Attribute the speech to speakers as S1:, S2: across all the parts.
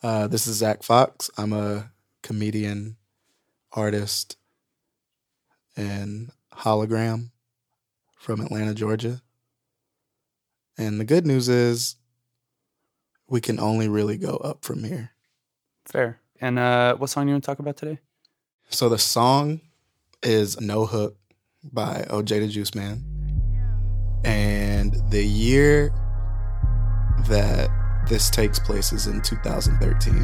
S1: Uh, this is Zack Fox. I'm a comedian, artist, and hologram from Atlanta, Georgia. And the good news is we can only really go up from here.
S2: Fair. And uh, what song you want to talk about today?
S1: So the song is No Hook by OJ the Juice Man. And the year that this takes place is in 2013.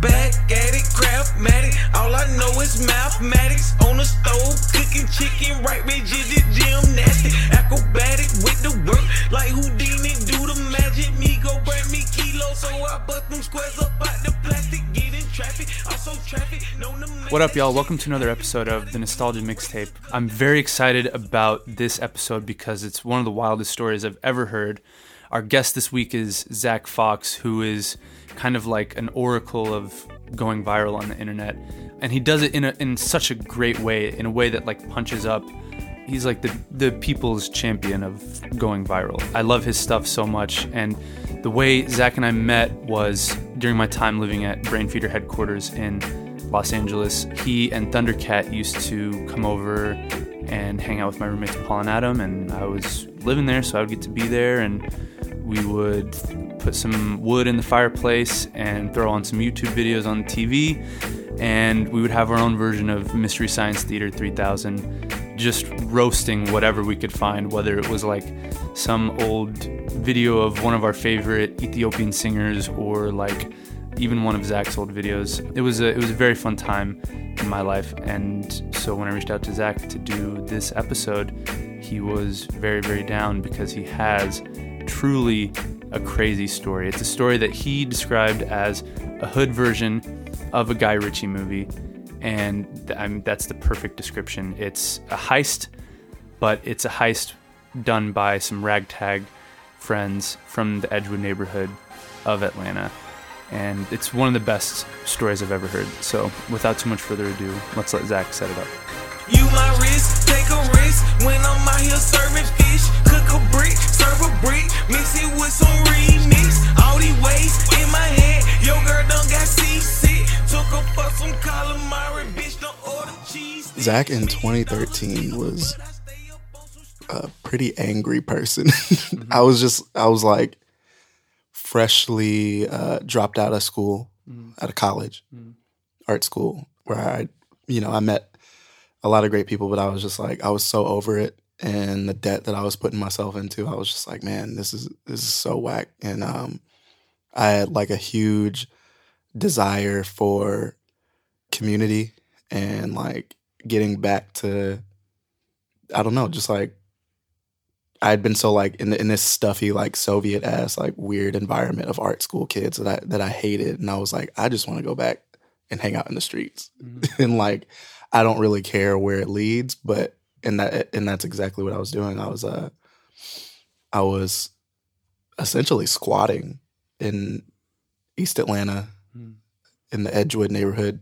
S3: Back at it, craftmatic. All I know is mathematics. On the stove, cooking chicken, right rigid gymnastic. Acrobatic with the work, like Houdini do the magic. Me go bring me kilo, so I bust them squares up out the plastic. Get in traffic, also traffic.
S2: What up, y'all? Welcome to another episode of the Nostalgia Mixtape. I'm very excited about this episode because it's one of the wildest stories I've ever heard. Our guest this week is Zack Fox, who is kind of like an oracle of going viral on the internet, and he does it in a, in such a great way, in a way that like punches up. He's like the the people's champion of going viral. I love his stuff so much, and the way Zack and I met was during my time living at Brainfeeder headquarters in Los Angeles. He and Thundercat used to come over and hang out with my roommates Paul and Adam, and I was living there, so I would get to be there, and we would put some wood in the fireplace and throw on some YouTube videos on TV, and we would have our own version of Mystery Science Theater 3000, just roasting whatever we could find, whether it was like some old video of one of our favorite Ethiopian singers or like even one of Zack's old videos. It was a it was a very fun time in my life, and so when I reached out to Zach to do this episode, he was very very down because he has truly a crazy story. It's a story that he described as a hood version of a Guy Ritchie movie, and I mean, that's the perfect description. It's a heist, but it's a heist done by some ragtag friends from the Edgewood neighborhood of Atlanta and it's one of the best stories I've ever heard. So, without too much further ado, let's let Zack set it up.
S3: You my wrist, take a risk when I'm out here serving fish. Cook a brick, serve a brick, mix some remix. All these ways in my head, your girl done got seasick. Took her for some calamari, bitch, don't order cheese.
S1: Zack in 2013 was a pretty angry person. Mm-hmm. I was just, I was like freshly uh, dropped out of school, mm. out of college, mm. art school, where I, you know, I met a lot of great people, but I was just like, I was so over it and the debt that I was putting myself into. I was just like, man, this is this is so whack. And um, I had like a huge desire for community and like getting back to I don't know, just like I had been so like in in this stuffy like Soviet ass like weird environment of art school kids that I that I hated, and I was like, I just want to go back and hang out in the streets, and like I don't really care where it leads, but and that and that's exactly what I was doing. I was uh I was essentially squatting in East Atlanta
S2: Mm.
S1: in the Edgewood neighborhood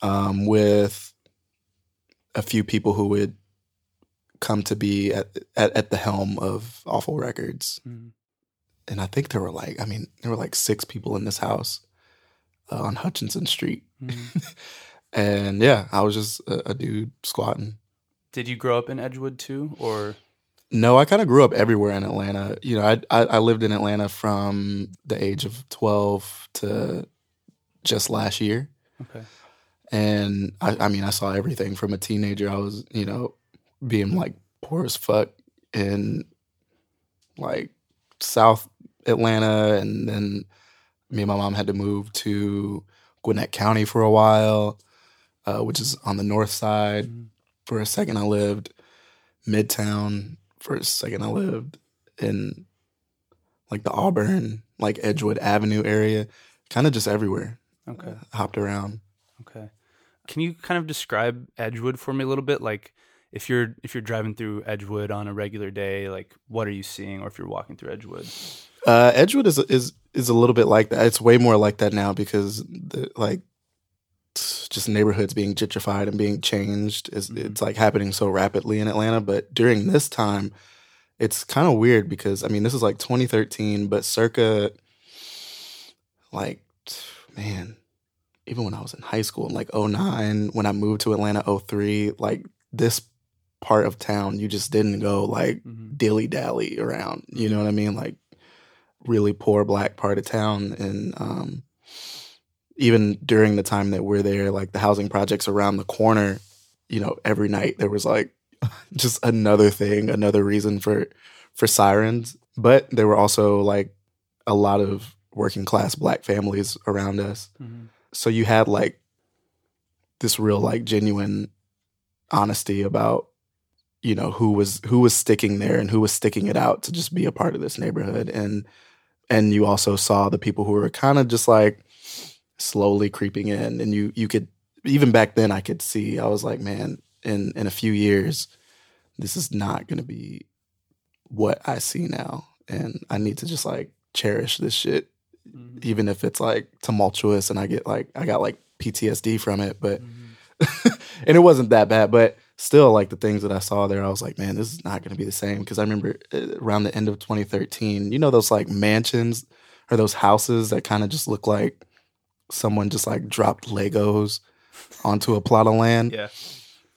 S1: um, with a few people who would come to be at, at, at the helm of Awful Records.
S2: Mm.
S1: And I think there were like, I mean, there were like six people in this house uh, on Hutchinson Street.
S2: Mm.
S1: And yeah, I was just a, a dude squatting.
S2: Did you grow up in Edgewood too, or
S1: No, I kind of grew up everywhere in Atlanta. You know, I, I I lived in Atlanta from the age of twelve to just last year,
S2: okay?
S1: and I, I mean, I saw everything from a teenager. I was, you know, being like poor as fuck in like South Atlanta, and then me and my mom had to move to Gwinnett County for a while, uh, which is on the north side.
S2: Mhm.
S1: For a second, I lived Midtown. For a second, I lived in like the Auburn, like Edgewood Avenue area, kind of just everywhere.
S2: Okay.
S1: Hopped around.
S2: Okay. Can you kind of describe Edgewood for me a little bit? Like if you're if you're driving through Edgewood on a regular day, like what are you seeing or if you're walking through Edgewood?
S1: Uh, Edgewood is is is a little bit like that. It's way more like that now because the like just neighborhoods being gentrified and being changed is
S2: Mhm.
S1: it's like happening so rapidly in Atlanta. But during this time, it's kind of weird because I mean this is like 2013, but circa like man, even when I was in high school in like 09, when I moved to Atlanta 03, like this part of town, you just didn't go like
S2: Mhm.
S1: dilly dally around. You know what I mean? Like really poor black part of town. And um, even during the time that we're there, like the housing projects around the corner, you know, every night there was like just another thing, another reason for for sirens. But there were also like a lot of working class black families around us.
S2: Mhm.
S1: So you had like this real like genuine honesty about you know who was who was sticking there and who was sticking it out to just be a part of this neighborhood and and you also saw the people who were kind of just like slowly creeping in and you you could even back then I could see I was like man in in a few years this is not going to be what I see now and I need to just like cherish this shit
S2: Mhm.
S1: even if it's like tumultuous and I get like I got like PTSD from it but
S2: Mhm.
S1: and it wasn't that bad, but still, like the things that I saw there, I was like, man, this is not going to be the same. Because I remember uh, around the end of 2013, you know, those like mansions or those houses that kind of just look like someone just like dropped Legos onto a plot of land.
S2: Yeah,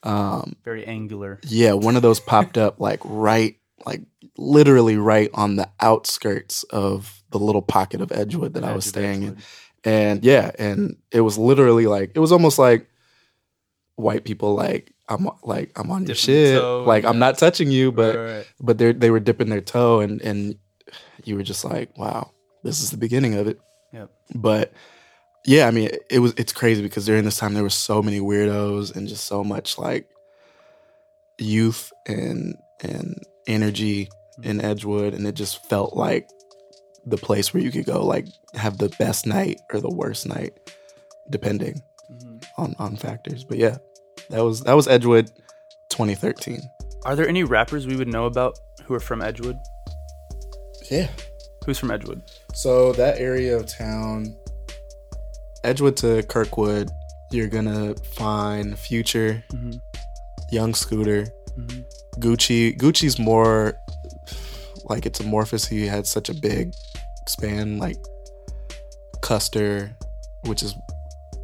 S1: Um,
S2: very angular.
S1: yeah, one of those popped up like right, like literally right on the outskirts of the little pocket of Edgewood that I was staying in and yeah and it was literally like it was almost like white people like i'm like i'm on your
S2: Dipping
S1: shit
S2: toe,
S1: like i'm not touching you but
S2: Right, right.
S1: but they they were dipping their toe and and you were just like wow this is the beginning of it
S2: Yep.
S1: but yeah i mean it, it was it's crazy because during this time there were so many weirdos and just so much like youth and and energy in edgewood and it just felt like the place where you could go like have the best night or the worst night depending
S2: Mhm.
S1: on on factors but yeah that was that was edgewood 2013
S2: Are there any rappers we would know about who are from Edgewood?
S1: yeah
S2: Who's from Edgewood?
S1: So that area of town, Edgewood to Kirkwood, you're gonna find Future,
S2: Mhm.
S1: Young Scooter,
S2: Mhm.
S1: Gucci. Gucci's more like it's amorphous. He had such a big span, like Custer, which is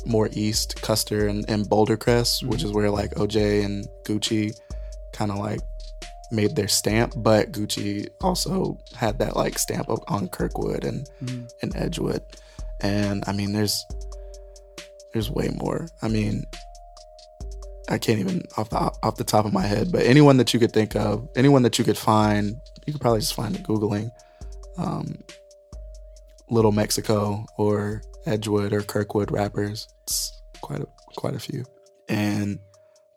S1: more east, Custer and, and Boulder Crest, which
S2: Mhm.
S1: is where like OJ and Gucci kind of like made their stamp, but Gucci also had that like stamp on Kirkwood and
S2: Mhm.
S1: in Edgewood. And I mean, there's there's way more. I mean, I can't even off the off the top of my head, but anyone that you could think of, anyone that you could find, you could probably just find it googling um, Little Mexico or Edgewood or Kirkwood rappers. It's quite a quite a few, and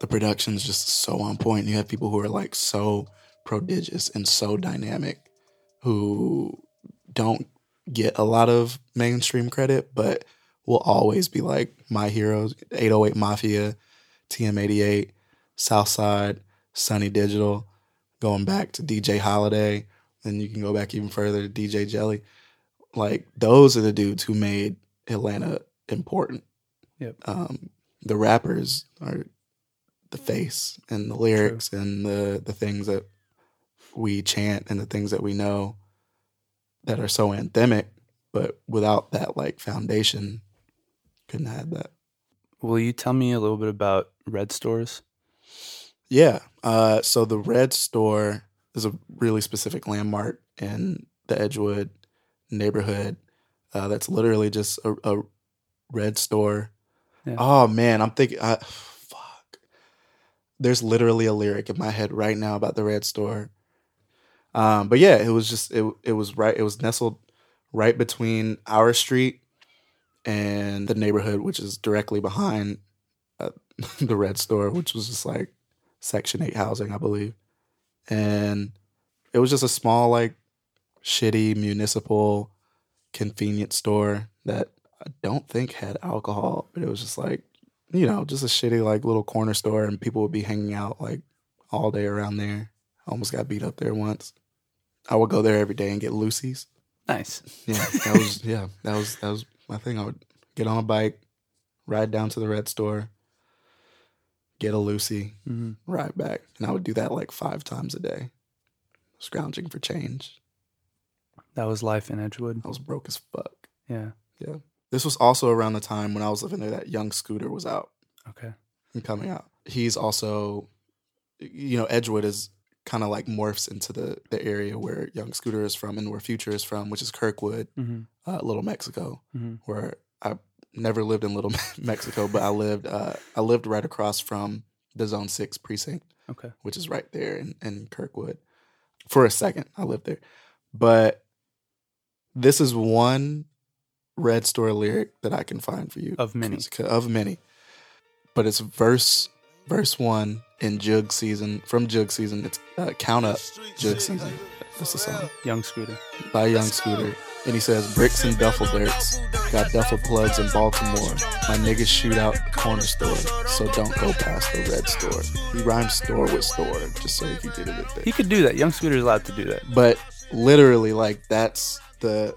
S1: the production's just so on point. You have people who are like so prodigious and so dynamic, who don't get a lot of mainstream credit, but will always be like my heroes 808 Mafia, TM88, Southside, Sunny Digital, going back to DJ Holiday. Then you can go back even further to DJ Jelly. Like, those are the dudes who made Atlanta important.
S2: Yep.
S1: Um, the rappers are the face and the lyrics and the, the things that we chant and the things that we know that are so anthemic, but without that like foundation, couldn't have that.
S2: Will you tell me a little bit about Red Stores?
S1: Yeah. Uh, so the Red Store is a really specific landmark in the Edgewood neighborhood. Uh, that's literally just a, a red store.
S2: Yeah.
S1: Oh man, I'm thinking. I, fuck. There's literally a lyric in my head right now about the Red Store. Um, but yeah, it was just it. It was right. It was nestled right between our street and the neighborhood, which is directly behind uh, the Red Store, which was just like Section Eight housing, I believe. And it was just a small, like, shitty municipal convenience store that I don't think had alcohol, but it was just like, you know, just a shitty like little corner store, and people would be hanging out like all day around there. I almost got beat up there once. I would go there every day and get Lucy's.
S2: Nice.
S1: Yeah, that was yeah, that was that was my thing. I would get on a bike, ride down to the red store, get a Lucy,
S2: hmm
S1: ride back, and I would do that like five times a day, scrounging for change.
S2: That was life in Edgewood.
S1: I was broke as fuck.
S2: Yeah. Yeah.
S1: This was also around the time when I was living there that Young Scooter was out
S2: Okay.
S1: and coming out. He's also, you know, Edgewood is kind of like morphs into the the area where Young Scooter is from and where Future is from, which is Kirkwood,
S2: Mm-hmm.
S1: uh, Little Mexico,
S2: Mhm.
S1: where I never lived in Little Mexico, but I lived uh, I lived right across from the Zone Six precinct,
S2: Okay.
S1: which is right there in, in Kirkwood. For a second, I lived there, but this is one Red Store lyric that I can find for you
S2: Of many.
S1: of many, but it's verse verse one in Jug season from Jug season. It's uh, Count Up Jug season. That's the song
S2: Young Scooter.
S1: by Young Scooter. And he says, Bricks and duffel dirts. Got duffel plugs in Baltimore. My niggas shoot out the corner store. So don't go past the red store. He rhymes store with store just so he could get it at
S2: He could do that. Young Scooter's allowed to do that.
S1: But literally, like, that's the.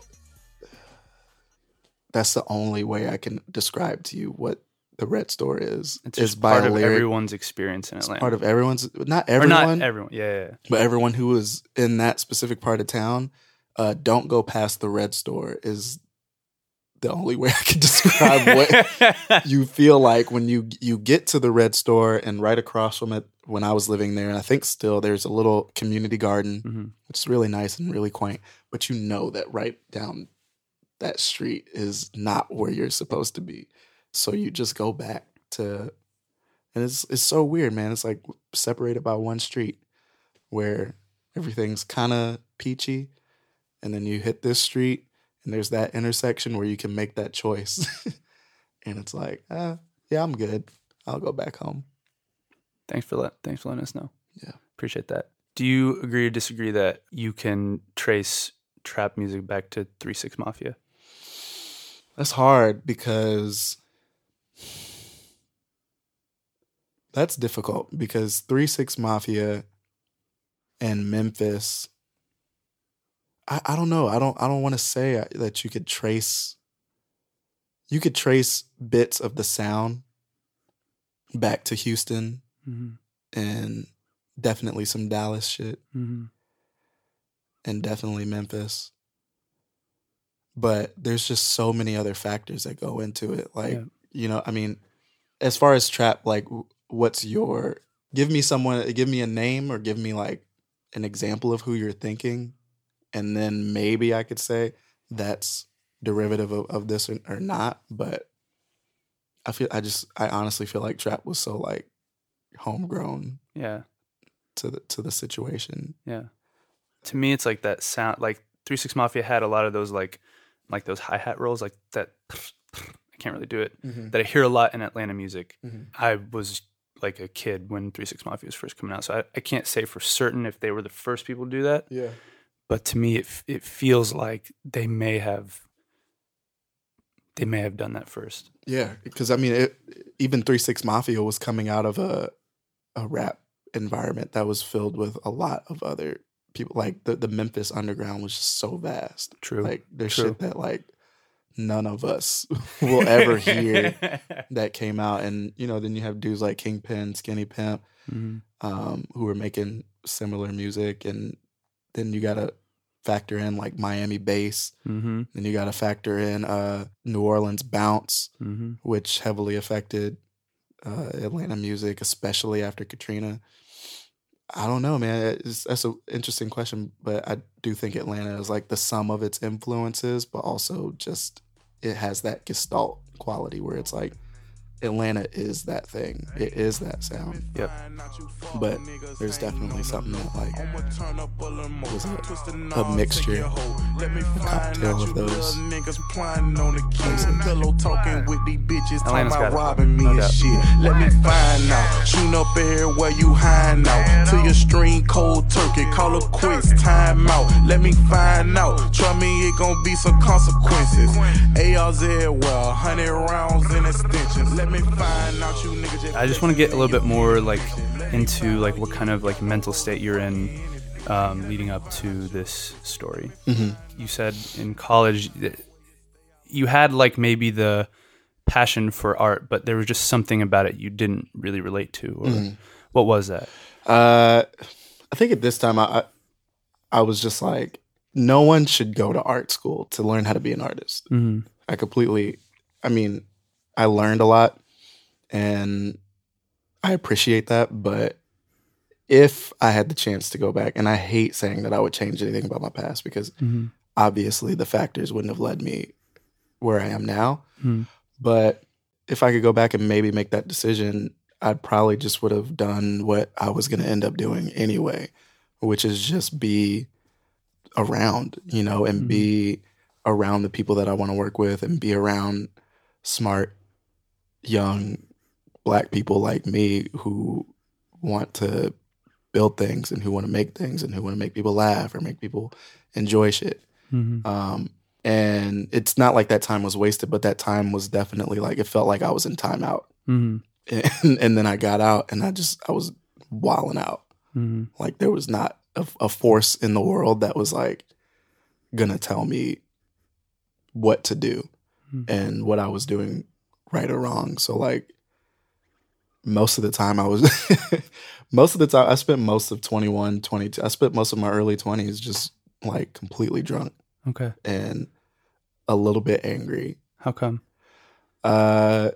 S1: That's the only way I can describe to you what the red store is.
S2: It's
S1: is by
S2: part of
S1: lyric.
S2: everyone's experience in
S1: It's
S2: Atlanta.
S1: part of everyone's, not
S2: or
S1: everyone,
S2: not everyone. Yeah, yeah,
S1: but everyone who was in that specific part of town, uh, don't go past the red store is the only way I can describe what you feel like when you you get to the red store and right across from it when I was living there, and I think still there's a little community garden,
S2: Mhm.
S1: which is really nice and really quaint. But you know that right down that street is not where you're supposed to be. So you just go back to and it's it's so weird, man. It's like separated by one street where everything's kind of peachy and then you hit this street and there's that intersection where you can make that choice. and it's like, uh, yeah, I'm good. I'll go back home.
S2: Thanks for let thanks for letting us know.
S1: Yeah.
S2: Appreciate that. Do you agree or disagree that you can trace trap music back to Three Six Mafia?
S1: That's hard because that's difficult because 3 6 Mafia and Memphis. I, I don't know. I don't I don't want to say that you could trace you could trace bits of the sound back to Houston
S2: Mm-hmm.
S1: and definitely some Dallas shit
S2: Mm-hmm.
S1: and definitely Memphis. But there's just so many other factors that go into it. Like,
S2: Yeah.
S1: You know, I mean, as far as trap, like, what's your, give me someone, give me a name or give me like an example of who you're thinking. And then maybe I could say that's derivative of, of this or, or not. But I feel, I just, I honestly feel like trap was so like homegrown
S2: Yeah.
S1: to the, to the situation.
S2: Yeah. To me, it's like that sound. Like Three Six Mafia had a lot of those like, like those hi hat rolls, like that. I can't really do it. That I hear a lot in Atlanta music.
S1: Mhm.
S2: I was like a kid when Three Six Mafia was first coming out, so I, I can't say for certain if they were the first people to do that.
S1: Yeah.
S2: But to me, it it feels like they may have. They may have done that first.
S1: Yeah, because I mean, it, even Three Six Mafia was coming out of a a rap environment that was filled with a lot of other people. Like the the Memphis underground was just so vast.
S2: True.
S1: Like there's
S2: True.
S1: shit that like none of us will ever hear that came out, and you know, then you have dudes like Kingpin, Skinny Pimp,
S2: Mhm.
S1: um, who are making similar music, and then you gotta factor in like Miami bass,
S2: Mhm.
S1: then you gotta factor in uh, New Orleans bounce
S2: Mhm.
S1: which heavily affected uh, Atlanta music, especially after Katrina. I don't know, man. It's, that's an interesting question, but I do think Atlanta is like the sum of its influences, but also just it has that gestalt quality where it's like Atlanta is that thing. It is that sound.
S2: Yep.
S1: But there's definitely something that like was a, a mixture, a cocktail of those.
S3: Pillow talking with these bitches, talking
S2: Atlanta's got
S3: about
S2: it.
S3: robbing me
S2: No
S3: and shit. Let me find out. Shooting up everywhere you hiding out. Till your stream cold turkey, call her quits, time out. Let me find out. Try me, it gon' be some consequences. ARs everywhere, hundred rounds in extensions. Let me find out you niggas just.
S2: I just want to get a little bit more like into like what kind of like mental state you're in um, leading up to this story. You said in college that you had like maybe the passion for art, but there was just something about it you didn't really relate to. Or What was that?
S1: Uh, I think at this time I, I I was just like, no one should go to art school to learn how to be an artist.
S2: Mm-hmm.
S1: I completely I mean, I learned a lot and I appreciate that. But if I had the chance to go back, and I hate saying that I would change anything about my past because
S2: Mm-hmm.
S1: obviously the factors wouldn't have led me where I am now.
S2: Mhm.
S1: But if I could go back and maybe make that decision, I probably just would have done what I was going to end up doing anyway, which is just be around, you know, and
S2: Mhm.
S1: be around the people that I want to work with and be around smart, young black people like me who want to build things and who want to make things and who want to make people laugh or make people enjoy shit.
S2: Mm-hmm.
S1: Um, and it's not like that time was wasted, but that time was definitely like it felt like I was in timeout.
S2: Mm-hmm.
S1: And, and then I got out and I just I was wilding out.
S2: Mm-hmm.
S1: Like there was not a, a force in the world that was like gonna tell me what to do
S2: Mhm.
S1: and what I was doing right or wrong. So like most of the time I was most of the time I spent most of 21, 22. I spent most of my early 20s just like completely drunk
S2: Okay.
S1: and a little bit angry.
S2: How come?
S1: Uh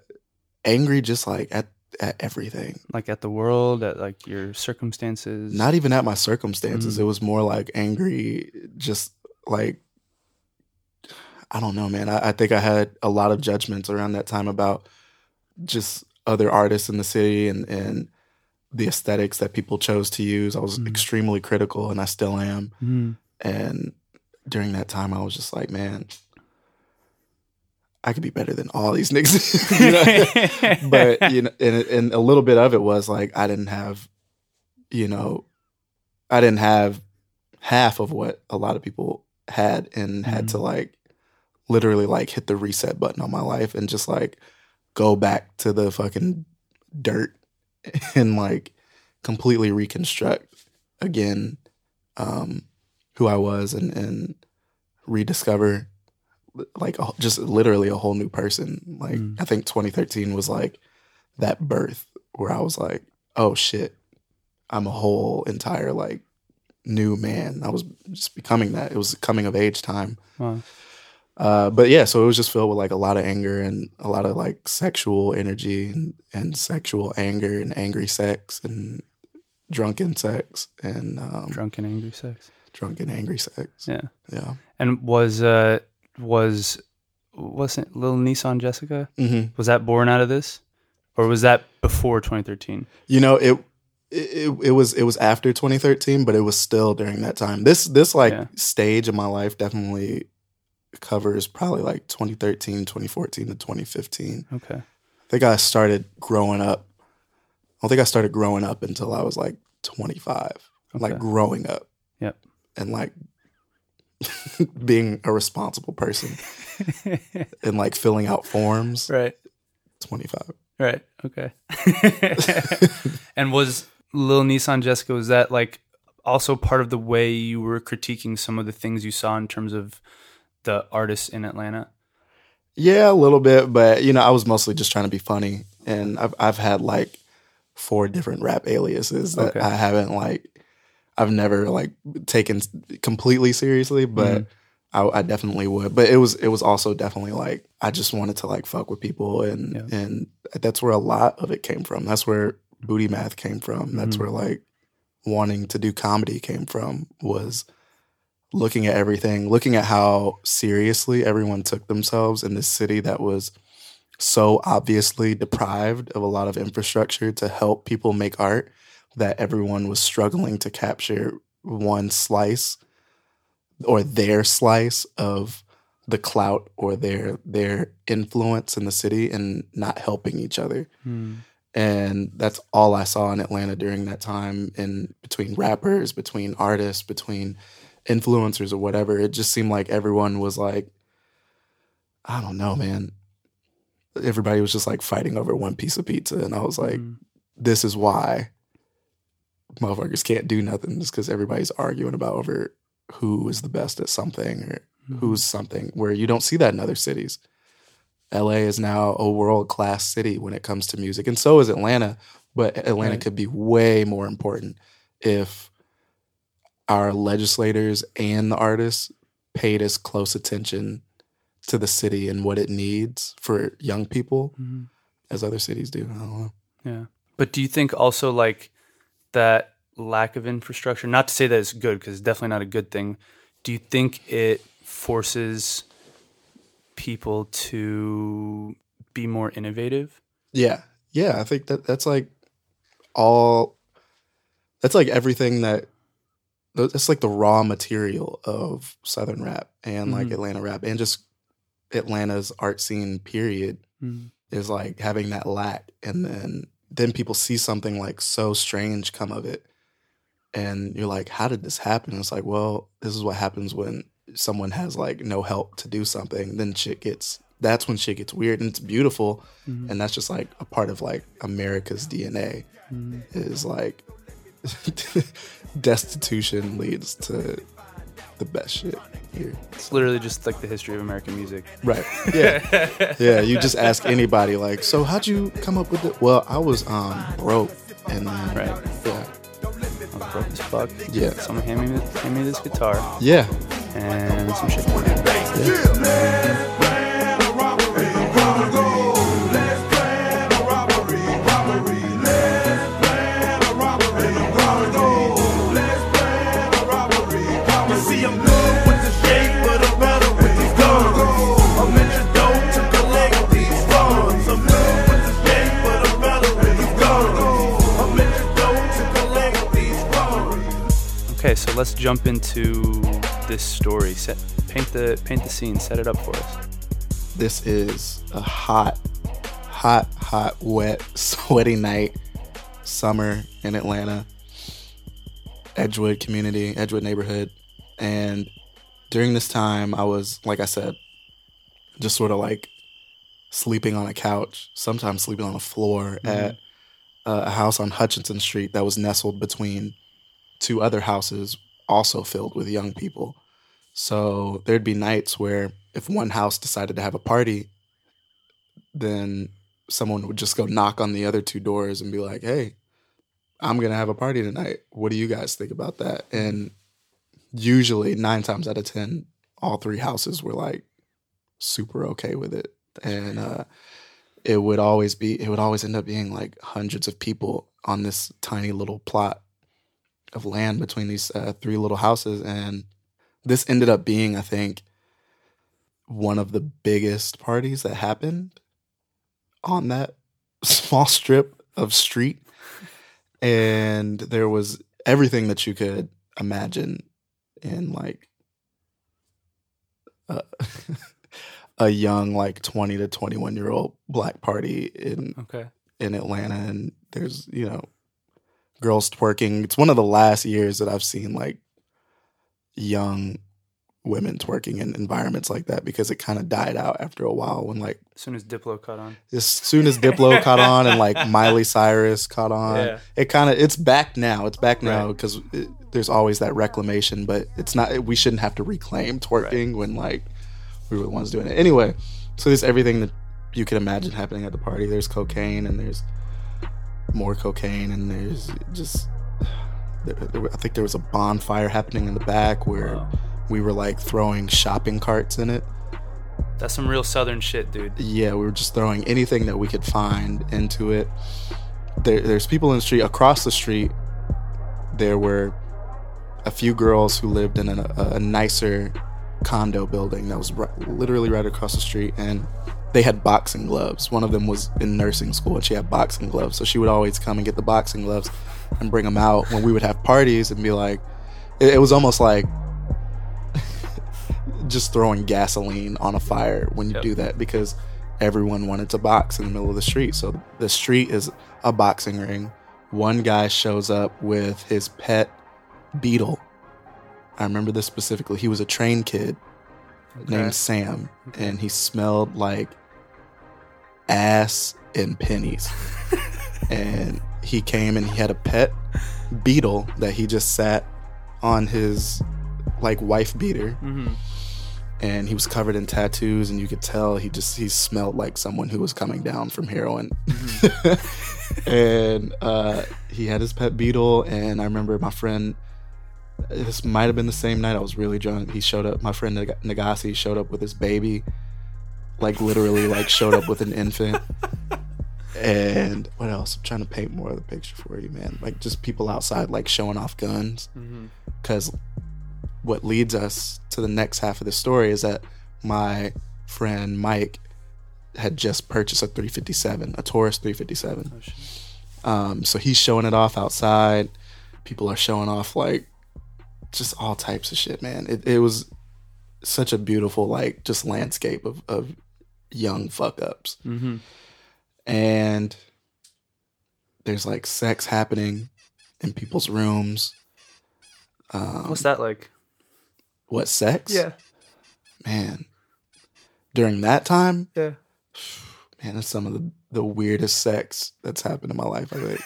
S1: angry just like at at everything.
S2: Like at the world, at like your circumstances.
S1: Not even at my circumstances.
S2: Mm.
S1: It was more like angry just like I don't know, man. I, I think I had a lot of judgments around that time about just other artists in the city and and the aesthetics that people chose to use. I was
S2: Mm.
S1: extremely critical and I still am.
S2: Mhm.
S1: And during that time, I was just like, man, I could be better than all these niggas. But you know, and, and a little bit of it was like I didn't have, you know, I didn't have half of what a lot of people had, and had to like literally like hit the reset button on my life and just like go back to the fucking dirt and like completely reconstruct again um who I was and and rediscover like a, just literally a whole new person. Like
S2: Mm.
S1: I think 2013 was like that birth where I was like, oh shit, I'm a whole entire like new man. I was just becoming that. It was coming of age time.
S2: Wow.
S1: Uh, but yeah, so it was just filled with like a lot of anger and a lot of like sexual energy and, and sexual anger and angry sex and drunken sex and um,
S2: Drunk and angry sex.
S1: drunken angry sex.
S2: Yeah.
S1: Yeah.
S2: And was uh was wasn't Little Nissan Jessica?
S1: hmm
S2: Was that born out of this, or was that before 2013?
S1: You know, it, it it was it was after 2013, but it was still during that time. This this like
S2: Yeah.
S1: stage of my life definitely covers probably like 2013, 2014 to 2015.
S2: Okay.
S1: I think I started growing up. I don't think I started growing up until I was like 25.
S2: okay.
S1: Like growing up.
S2: Yep.
S1: And like being a responsible person and like filling out forms.
S2: right.
S1: 25.
S2: Right. Okay. and was Lil Nissan Jessica was that like also part of the way you were critiquing some of the things you saw in terms of the artists in Atlanta?
S1: Yeah, a little bit, but you know, I was mostly just trying to be funny, and I've I've had like four different rap aliases that
S2: Okay.
S1: I haven't like, I've never like taken completely seriously, but I, I definitely would. But it was it was also definitely like I just wanted to like fuck with people, and
S2: Yeah.
S1: and that's where a lot of it came from. That's where booty math came from. That's
S2: Mhm.
S1: where like wanting to do comedy came from was looking at everything, looking at how seriously everyone took themselves in this city that was so obviously deprived of a lot of infrastructure to help people make art that everyone was struggling to capture one slice or their slice of the clout or their their influence in the city and not helping each other
S2: Hmm.
S1: and that's all I saw in Atlanta during that time. In between rappers, between artists, between influencers or whatever, it just seemed like everyone was like, I don't know, man. Everybody was just like fighting over one piece of pizza, and I was like,
S2: Mm.
S1: this is why motherfuckers can't do nothing, just because everybody's arguing about over who is the best at something or
S2: Mm-hmm.
S1: who's something. Where you don't see that in other cities. LA is now a world class city when it comes to music, and so is Atlanta. But Atlanta
S2: Right.
S1: could be way more important if our legislators and the artists paid as close attention to the city and what it needs for young people
S2: Mhm.
S1: as other cities do. I don't know.
S2: Yeah. But do you think also like that lack of infrastructure, not to say that it's good because it's definitely not a good thing, do you think it forces people to be more innovative?
S1: Yeah. Yeah. I think that that's like all, that's like everything that, that's like the raw material of Southern rap and like
S2: Mhm.
S1: Atlanta rap and just Atlanta's art scene, period,
S2: Mm.
S1: is like having that lack. And then, then people see something like so strange come of it. And you're like, how did this happen? It's like, well, this is what happens when someone has like no help to do something. Then shit gets, that's when shit gets weird and it's beautiful.
S2: Mhm.
S1: And that's just like a part of like America's DNA
S2: Mm.
S1: is like destitution leads to the best shit here.
S2: It's literally just like the history of American music.
S1: Right. Yeah. yeah. You just ask anybody like, so how'd you come up with it? Well, I was um broke and then
S2: Right.
S1: yeah.
S2: I was broke as fuck.
S1: Yeah.
S2: Someone hand me, hand me this guitar
S1: Yeah.
S2: and some shit.
S3: You
S2: jump into this story. Set, paint the paint the scene. Set it up for us.
S1: This is a hot, hot, hot, wet, sweaty night, summer in Atlanta, Edgewood community, Edgewood neighborhood. And during this time, I was, like I said, just sort of like sleeping on a couch, sometimes sleeping on a floor at uh, a house on Hutchinson Street that was nestled between two other houses, also filled with young people. So there'd be nights where if one house decided to have a party, then someone would just go knock on the other two doors and be like, "Hey, I'm gonna have a party tonight. What do you guys think about that?" And usually, nine times out of ten, all three houses were like super okay with it, and uh, it would always be it would always end up being like hundreds of people on this tiny little plot of land between these uh, three little houses, and this ended up being, I think, one of the biggest parties that happened on that small strip of street. And there was everything that you could imagine in like a, a young, like 20 to 21 year old black party in
S2: Okay.
S1: in Atlanta, and there's you know girls twerking. It's one of the last years that I've seen like young women twerking in environments like that because it kind of died out after a while when like
S2: As soon as Diplo caught on.
S1: as soon as Diplo caught on and like Miley Cyrus caught on,
S2: Yeah.
S1: it kind of it's back now. It's back now
S2: Right.
S1: because there's always that reclamation, but it's not. We shouldn't have to reclaim twerking when like we were the ones doing it anyway. So there's everything that you can imagine happening at the party. There's cocaine and there's more cocaine and there's just. there- there- I think there was a bonfire happening in the back where
S2: Wow.
S1: we were like throwing shopping carts in it.
S2: That's some real southern shit, dude.
S1: yeah, we were just throwing anything that we could find into it. There, there's people in the street across the street. There were a few girls who lived in a, a nicer condo building that was right, literally right across the street, and they had boxing gloves. One of them was in nursing school, and she had boxing gloves, so she would always come and get the boxing gloves and bring them out when we would have parties and be like, it, it was almost like just throwing gasoline on a fire when you
S2: Yep.
S1: do that because everyone wanted to box in the middle of the street. So the street is a boxing ring. One guy shows up with his pet beetle. I remember this specifically. He was a train kid
S2: Okay.
S1: named Sam, and he smelled like ass and pennies. and he came and he had a pet beetle that he just sat on his like wife beater.
S2: Hmm
S1: and he was covered in tattoos and you could tell he just he smelled like someone who was coming down from heroin. And uh, he had his pet beetle and i remember my friend this might have been the same night i was really drunk. He showed up my friend Nag- nagasi showed up with his baby like literally like showed up with an infant. And what else? I'm trying to paint more of the picture for you, man. Like just people outside like showing off guns. Because what leads us to the next half of the story is that my friend Mike had just purchased a 357, a Taurus 357. Um, so he's showing it off outside. People are showing off like just all types of shit, man. It, it was such a beautiful like just landscape of, of young fuck ups.
S2: Mm-hmm.
S1: And there's like sex happening in people's rooms. Um,
S2: What's that like?
S1: what sex?
S2: Yeah.
S1: man. During that time,
S2: Yeah.
S1: man, that's some of the, the weirdest sex that's happened in my life. I think.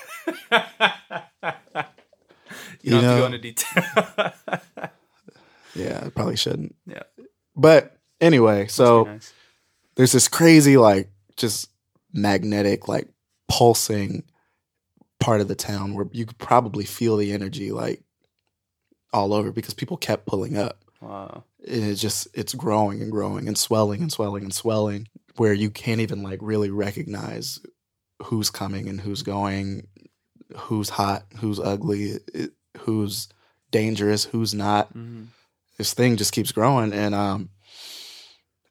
S2: You don't
S1: You
S2: have to go into detail.
S1: Yeah, I probably shouldn't.
S2: yeah.
S1: But anyway, so
S2: nice.
S1: There's this crazy, like, just magnetic, like, pulsing part of the town where you could probably feel the energy, like, all over because people kept pulling up.
S2: Wow.
S1: And it just, it's growing and growing and swelling and swelling and swelling where you can't even, like, really recognize who's coming and who's going, who's hot, who's ugly, who's dangerous, who's not
S2: hmm
S1: this thing just keeps growing and um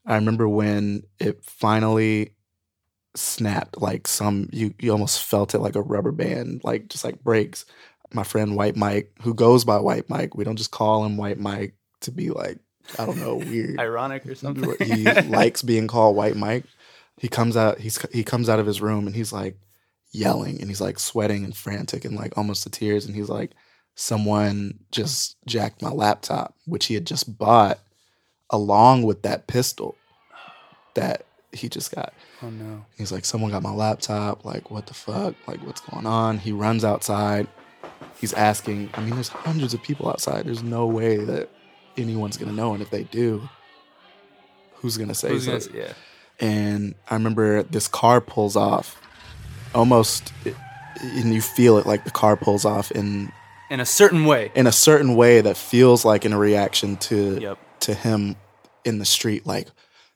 S1: i remember when it finally snapped like some you you almost felt it like a rubber band like just like breaks. My friend white mike who goes by white mike we don't just call him white mike to be like i don't know weird.
S2: Ironic or something.
S1: he likes being called white mike. He comes out he's he comes out of his room and he's like yelling and he's like sweating and frantic and like almost to tears. And he's like someone just jacked my laptop which he had just bought along with that pistol that he just got
S2: Oh no.
S1: he's like someone got my laptop like what the fuck like what's going on he runs outside he's asking i mean there's hundreds of people outside there's no way that anyone's gonna know and if they do who's gonna say
S2: Who's gonna yeah.
S1: and I remember this car pulls off, almost, and you feel it like the car pulls off in
S2: In a certain way.
S1: in a certain way that feels like in a reaction to
S2: Yep.
S1: To him in the street, like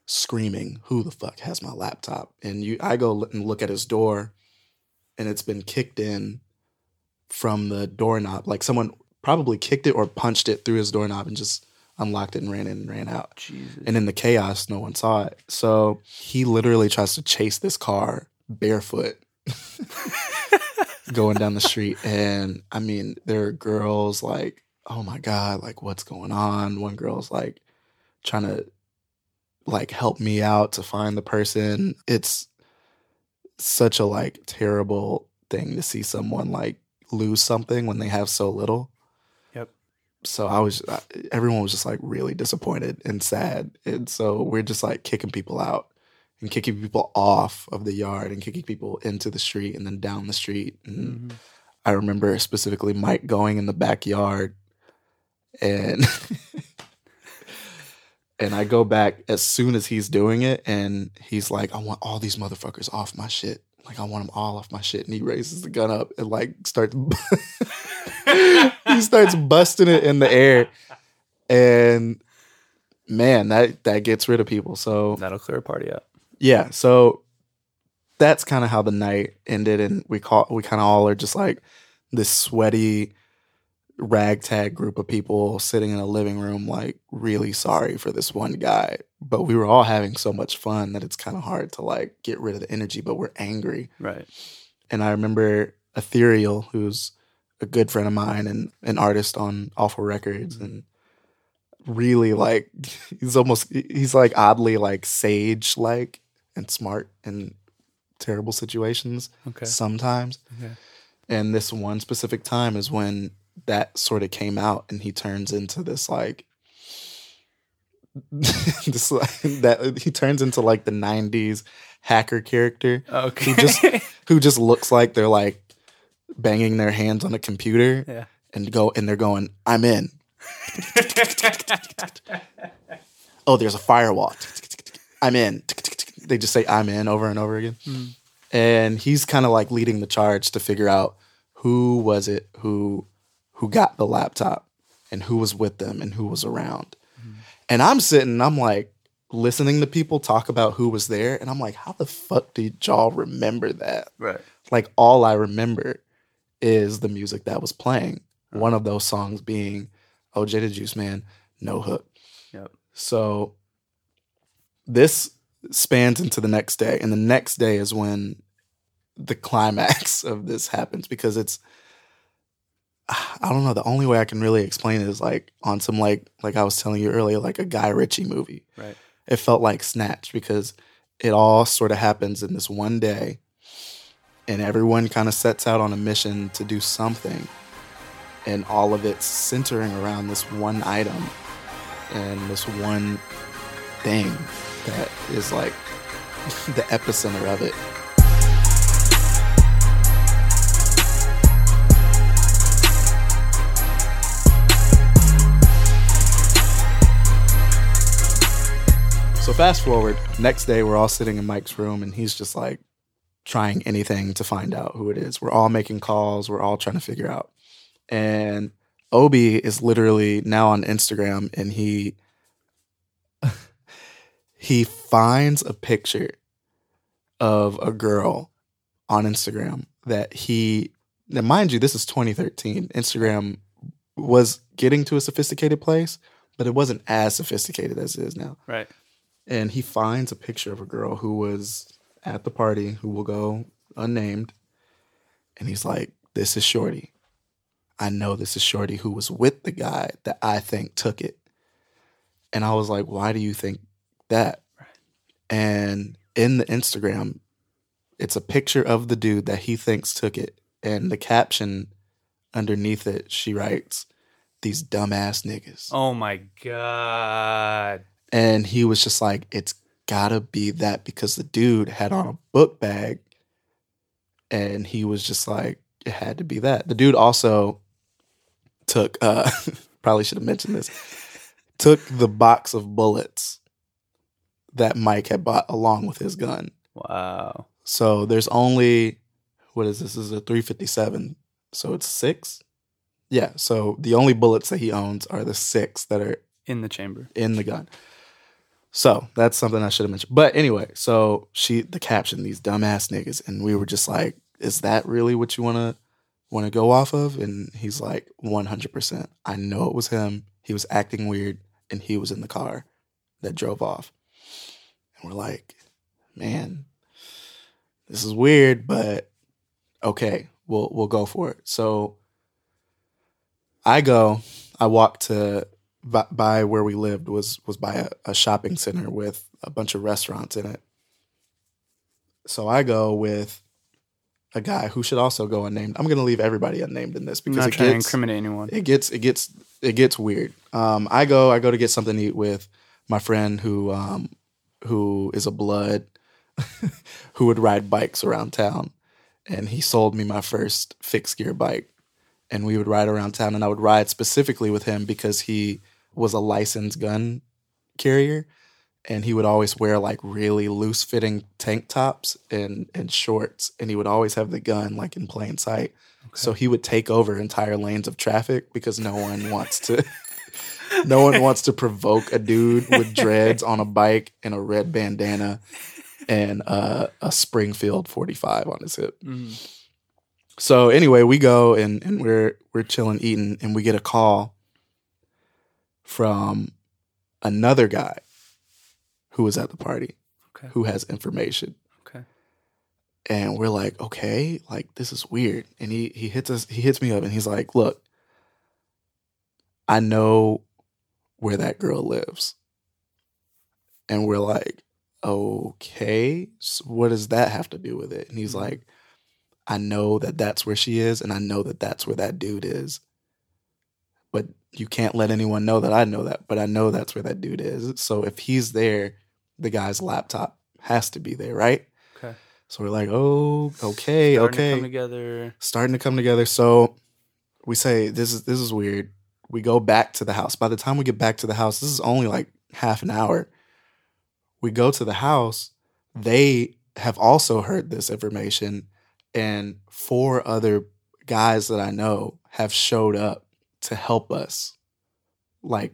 S1: screaming, "Who the fuck has my laptop?" And you, I go and look at his door, and it's been kicked in from the doorknob, like someone probably kicked it or punched it through his doorknob and just unlocked it and ran in and ran out.
S2: Jesus.
S1: And in the chaos, no one saw it. So he literally tries to chase this car barefoot going down the street. And I mean, there are girls like, oh my God, like what's going on? One girl's like trying to like help me out to find the person. It's such a like terrible thing to see someone like lose something when they have so little
S2: Yep.
S1: so I was, everyone was just like really disappointed and sad. And so we're just like kicking people out and kicking people off of the yard and kicking people into the street and then down the street. And
S2: Mhm.
S1: I remember specifically Mike going in the backyard and, and I go back as soon as he's doing it and he's like, I want all these motherfuckers off my shit. Like I want them all off my shit. And he raises the gun up and like starts he starts busting it in the air. And man, that that gets rid of people. So
S2: That'll clear a party up.
S1: yeah, so that's kind of how the night ended, and we call we kind of all are just like this sweaty ragtag group of people sitting in a living room, like really sorry for this one guy. But we were all having so much fun that it's kind of hard to like get rid of the energy, but we're angry.
S2: Right.
S1: And I remember Ethereal, who's a good friend of mine and an artist on Awful Records, mm-hmm. and really like he's almost he's like oddly like sage like and smart in terrible situations
S2: Okay.
S1: sometimes.
S2: Okay.
S1: And this one specific time is when that sort of came out, and he turns into this like. this like that he turns into like the 90s hacker character
S2: Okay.
S1: who just who just looks like they're like banging their hands on a computer
S2: yeah.
S1: and go and they're going, I'm in. oh, there's a firewall. I'm in. They just say I'm in over and over again. Hmm. And he's kind of like leading the charge to figure out who was it who who got the laptop and who was with them and who was around. And I'm sitting, I'm like, listening to people talk about who was there, and I'm like, how the fuck did y'all remember that?
S2: Right.
S1: Like all I remember is the music that was playing. Uh-huh. One of those songs being OJ the Juice Man, No Hook.
S2: Yep.
S1: So this spans into the next day, and the next day is when the climax of this happens because it's I don't know. The only way I can really explain it is like on some like like I was telling you earlier, like a Guy Ritchie movie.
S2: Right.
S1: It felt like Snatch because it all sort of happens in this one day, and everyone kind of sets out on a mission to do something, and all of it's centering around this one item and this one thing that is like the epicenter of it. So fast forward, next day we're all sitting in Mike's room and he's just like trying anything to find out who it is. We're all making calls, we're all trying to figure out. And Obi is literally now on Instagram and he he finds a picture of a girl on Instagram that he now mind you this is 2013. Instagram was getting to a sophisticated place, but it wasn't as sophisticated as it is now
S2: Right.
S1: And he finds a picture of a girl who was at the party who will go unnamed. And he's like this is shorty. I know this is shorty who was with the guy that i think took it. And i was like why do you think that? And in the instagram it's a picture of the dude that he thinks took it. And the caption underneath it she writes these dumbass niggas.
S2: Oh my god.
S1: And he was just like, it's gotta be that because the dude had on a book bag and he was just like, it had to be that. The dude also took, uh, probably should have mentioned this, took the box of bullets that Mike had bought along with his gun.
S2: Wow.
S1: So there's only, what is this? This is a 357. So it's six? Yeah. So the only bullets that he owns are the six that are
S2: In the chamber.
S1: in the gun. So that's something I should have mentioned. But anyway, so she the caption, these dumbass niggas, and we were just like, is that really what you wanna wanna go off of? And he's like, 100%. I know it was him. He was acting weird, and he was in the car that drove off. And we're like, man, this is weird, but okay, we'll we'll go for it. So I go, I walk to by, by where we lived was was by a, a shopping center with a bunch of restaurants in it. So I go with a guy who should also go unnamed. I'm going to leave everybody unnamed in this
S2: I'm
S1: because
S2: not
S1: it
S2: trying
S1: gets
S2: to incriminate anyone.
S1: it gets it gets it gets weird. Um, I go I go to get something to eat with my friend who um, who is a blood who would ride bikes around town, and he sold me my first fixed gear bike, and we would ride around town, and I would ride specifically with him because he was a licensed gun carrier. And he would always wear like really loose fitting tank tops and, and shorts. And he would always have the gun like in plain sight. So he would take over entire lanes of traffic because no one wants to no one wants to provoke a dude with dreads on a bike and a red bandana and uh, a Springfield 45 on his hip. So anyway, we go and, and we're we're chilling eating and we get a call from another guy who was at the party
S2: Okay.
S1: who has information
S2: Okay.
S1: and we're like, okay, like this is weird. And he he hits us, he hits me up, and he's like, look, I know where that girl lives. And we're like, okay, so what does that have to do with it? And he's mm-hmm. like, I know that that's where she is, and I know that that's where that dude is. But you can't let anyone know that I know that, but I know that's where that dude is. So if he's there, the guy's laptop has to be there, right?
S2: Okay.
S1: So we're like, oh, okay,
S2: Starting to
S1: okay,
S2: Come together.
S1: starting to come together. So we say this is this is weird. We go back to the house. By the time we get back to the house, this is only like half an hour. We go to the house. They have also heard this information, and four other guys that I know have showed up to help us, like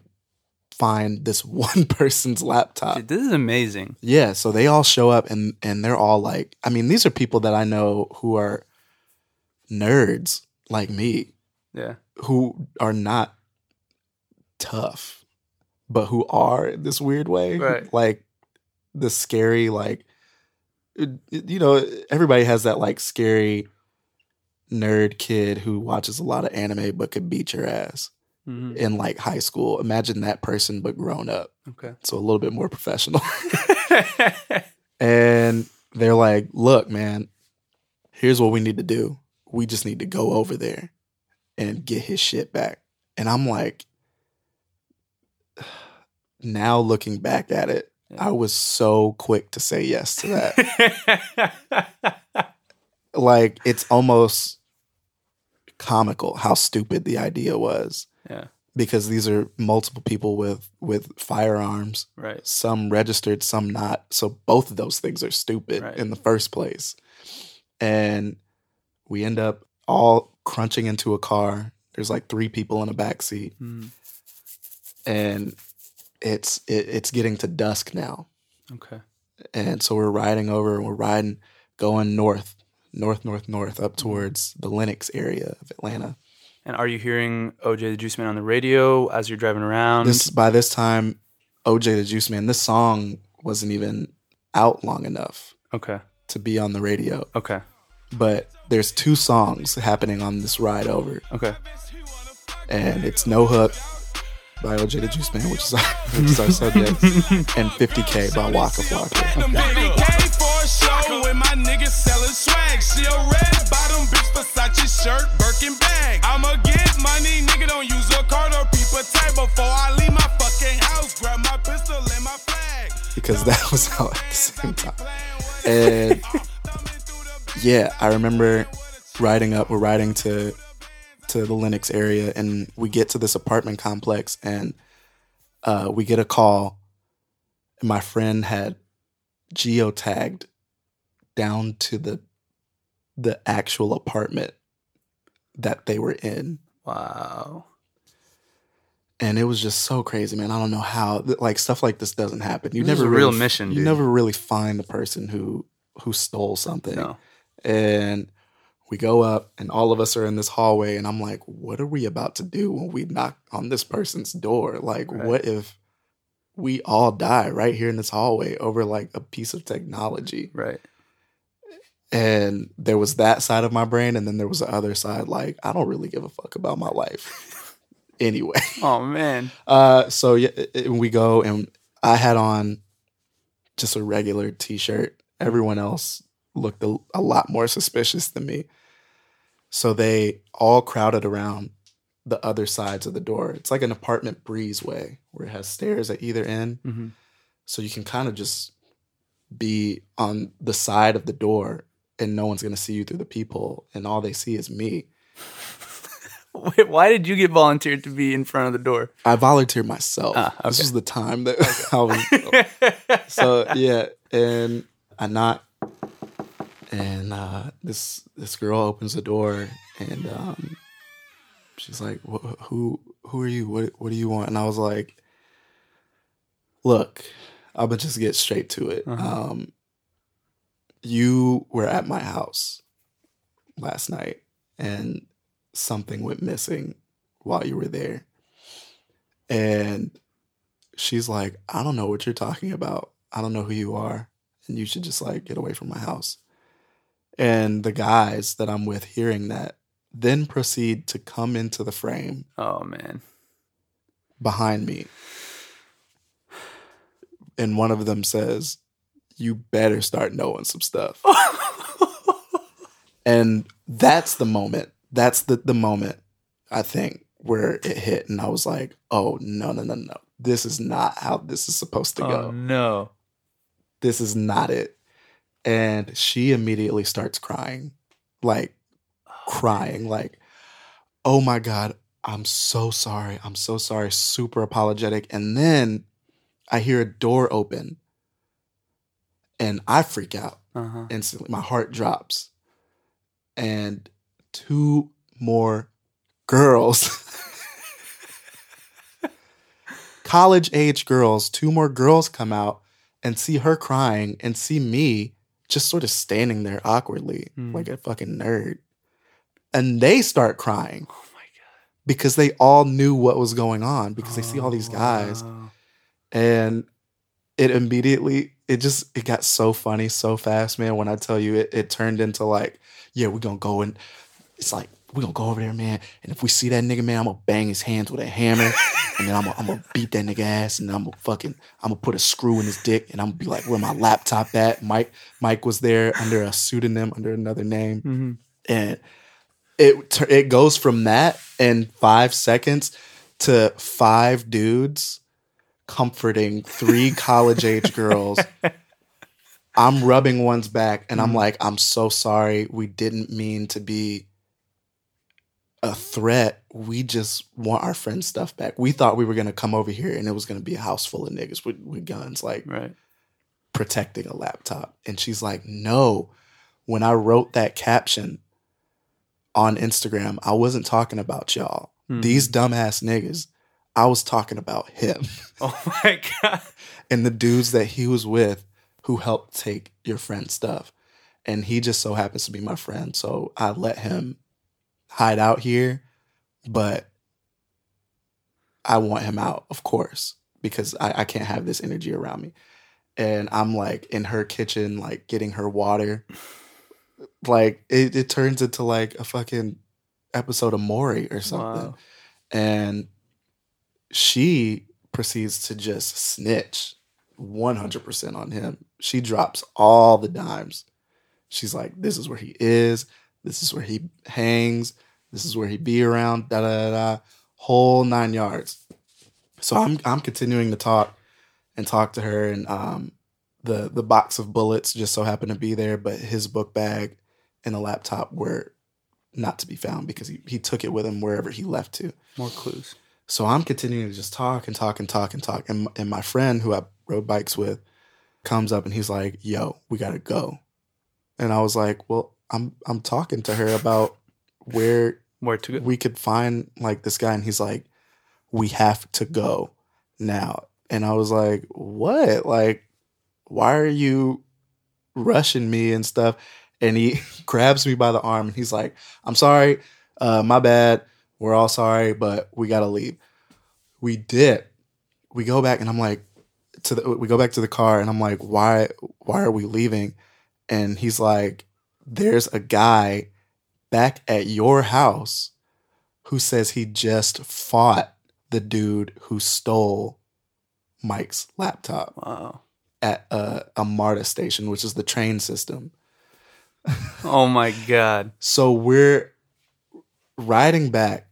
S1: find this one person's laptop.
S2: Dude, this is amazing.
S1: Yeah, so they all show up and and they're all like, I mean, these are people that I know who are nerds like me,
S2: Yeah.
S1: who are not tough, but who are in this weird way,
S2: Right.
S1: like the scary, like you know, everybody has that like scary nerd kid who watches a lot of anime but could beat your ass
S2: Mhm.
S1: in like high school. Imagine that person but grown up,
S2: Okay.
S1: so a little bit more professional. and they're like, "Look, man, here's what we need to do. We just need to go over there and get his shit back." And I'm like, now looking back at it, I was so quick to say yes to that. like it's almost comical how stupid the idea was
S2: yeah.
S1: because these are multiple people with with firearms
S2: Right.
S1: some registered, some not. So both of those things are stupid
S2: Right.
S1: in the first place. And we end up all crunching into a car. There's like three people in a back seat,
S2: Mm.
S1: and it's it, it's getting to dusk now.
S2: Okay.
S1: And so we're riding over, and we're riding, going north, north, north, north, up mm-hmm. towards the Lenox area of Atlanta.
S2: And are you hearing OJ the Juice Man on the radio as you're driving around?
S1: This by this time, OJ the Juice Man. This song wasn't even out long enough
S2: okay.
S1: to be on the radio.
S2: Okay.
S1: but there's two songs happening on this ride over,
S2: Okay.
S1: and it's No Hook by OJ the Juice Man, which is our, which is our subject, and 50K by Waka Flocka.
S3: Them 50K for a show with my niggas selling swag. She a red bottom bitch, Versace shirt, Birkin bag. I'ma get money, nigga. Don't use a card or peep a tag before I leave my fucking house. Grab my pistol and my flag.
S1: because that was out at the same time. And yeah, I remember riding up. We're riding to to the Lenox area, and we get to this apartment complex, and uh, we get a call. And my friend had geotagged down to the the actual apartment that they were in
S2: Wow.
S1: and it was just so crazy, man. I don't know how like stuff like this doesn't happen. You
S2: This is
S1: never
S2: a real
S1: really,
S2: mission,
S1: You
S2: dude.
S1: never really find the person who who stole something.
S2: No.
S1: And we go up, and all of us are in this hallway, and I'm like, "What are we about to do when we knock on this person's door? Like,
S2: Right.
S1: what if we all die right here in this hallway over like a piece of technology?"
S2: Right.
S1: And there was that side of my brain, and then there was the other side, like, I don't really give a fuck about my life anyway.
S2: Oh man.
S1: Uh, so yeah, we go and I had on just a regular t-shirt. Everyone else looked a, a lot more suspicious than me. So they all crowded around the other sides of the door. It's like an apartment breezeway where it has stairs at either end.
S2: hmm
S1: So you can kind of just be on the side of the door and no one's going to see you through the people and all they see is me.
S2: Wait, why did you get volunteered to be in front of the door?
S1: I volunteered myself.
S2: Ah,
S1: This
S2: okay.
S1: was the time that I was. so yeah, and I knock, and uh, this this girl opens the door, and um, she's like, "Who who are you? What what do you want?" And I was like, "Look, I'm gonna just get straight to it.
S2: Uh-huh.
S1: Um, you were at my house last night, and something went missing while you were there." And she's like, I don't know what you're talking about. I don't know who you are. And you should just like get away from my house. And the guys that I'm with hearing that then proceed to come into the frame
S2: Oh man.
S1: behind me. And one of them says, You better start knowing some stuff. and that's the moment. That's the, the moment I think where it hit. And I was like, Oh, no, no, no, no. This is not how this is supposed to
S2: Oh
S1: go.
S2: no.
S1: This is not it. And she immediately starts crying, like crying, like, oh my God, I'm so sorry. I'm so sorry. Super apologetic. And then I hear a door open and I freak out
S2: Uh-huh.
S1: instantly. My heart drops. And two more girls college age girls, two more girls come out and see her crying and see me just sort of standing there awkwardly
S2: Mm.
S1: like a fucking nerd. And they start crying
S2: Oh my god.
S1: because they all knew what was going on because they see all these
S2: Oh,
S1: guys
S2: wow.
S1: and it immediately it just it got so funny so fast man when i tell you it, it turned into like yeah we're gonna go and it's like we're gonna go over there man and if we see that nigga man i'm gonna bang his hands with a hammer and then i'm gonna, I'm gonna beat that nigga ass and i'm gonna fucking i'm gonna put a screw in his dick and i'm gonna be like where my laptop at mike mike was there under a pseudonym under another name
S2: Mhm.
S1: and it it goes from that in five seconds to five dudes comforting three college age girls. I'm rubbing one's back and I'm like, I'm so sorry. We didn't mean to be a threat. We just want our friend's stuff back. We thought we were gonna come over here and it was gonna be a house full of niggas with, with guns, like
S2: Right.
S1: protecting a laptop. And she's like, No. When I wrote that caption on Instagram, I wasn't talking about y'all.
S2: Mhm.
S1: These dumbass niggas. I was talking about him
S2: Oh my god.
S1: and the dudes that he was with who helped take your friend's stuff. And he just so happens to be my friend. So I let him hide out here, but I want him out, of course, because I, I can't have this energy around me. And I'm like in her kitchen, like getting her water. Like it, it turns into like a fucking episode of Maury or something
S2: Wow.
S1: and she proceeds to just snitch 100% on him. She drops all the dimes. She's like, this is where he is. This is where he hangs. This is where he be around. Da da da. da. Whole nine yards. So I'm I'm continuing to talk and talk to her, and um, the the box of bullets just so happened to be there, but his book bag and the laptop were not to be found because he, he took it with him wherever he left to.
S2: More clues.
S1: So I'm continuing to just talk and talk and talk and talk. And, and my friend who I rode bikes with comes up and he's like, yo, we gotta go. And I was like, well, I'm I'm talking to her about where
S2: Where to go?
S1: we could find like this guy. And he's like, we have to go now. And I was like, what? Like, why are you rushing me and stuff? And he grabs me by the arm and he's like, I'm sorry, uh, my bad. We're all sorry, but we gotta leave. We did. We go back and I'm like, to the we go back to the car and I'm like, why why are we leaving? And he's like, there's a guy back at your house who says he just fought the dude who stole Mike's laptop
S2: Wow.
S1: at a, a MARTA station, which is the train system.
S2: Oh my god.
S1: So we're riding back,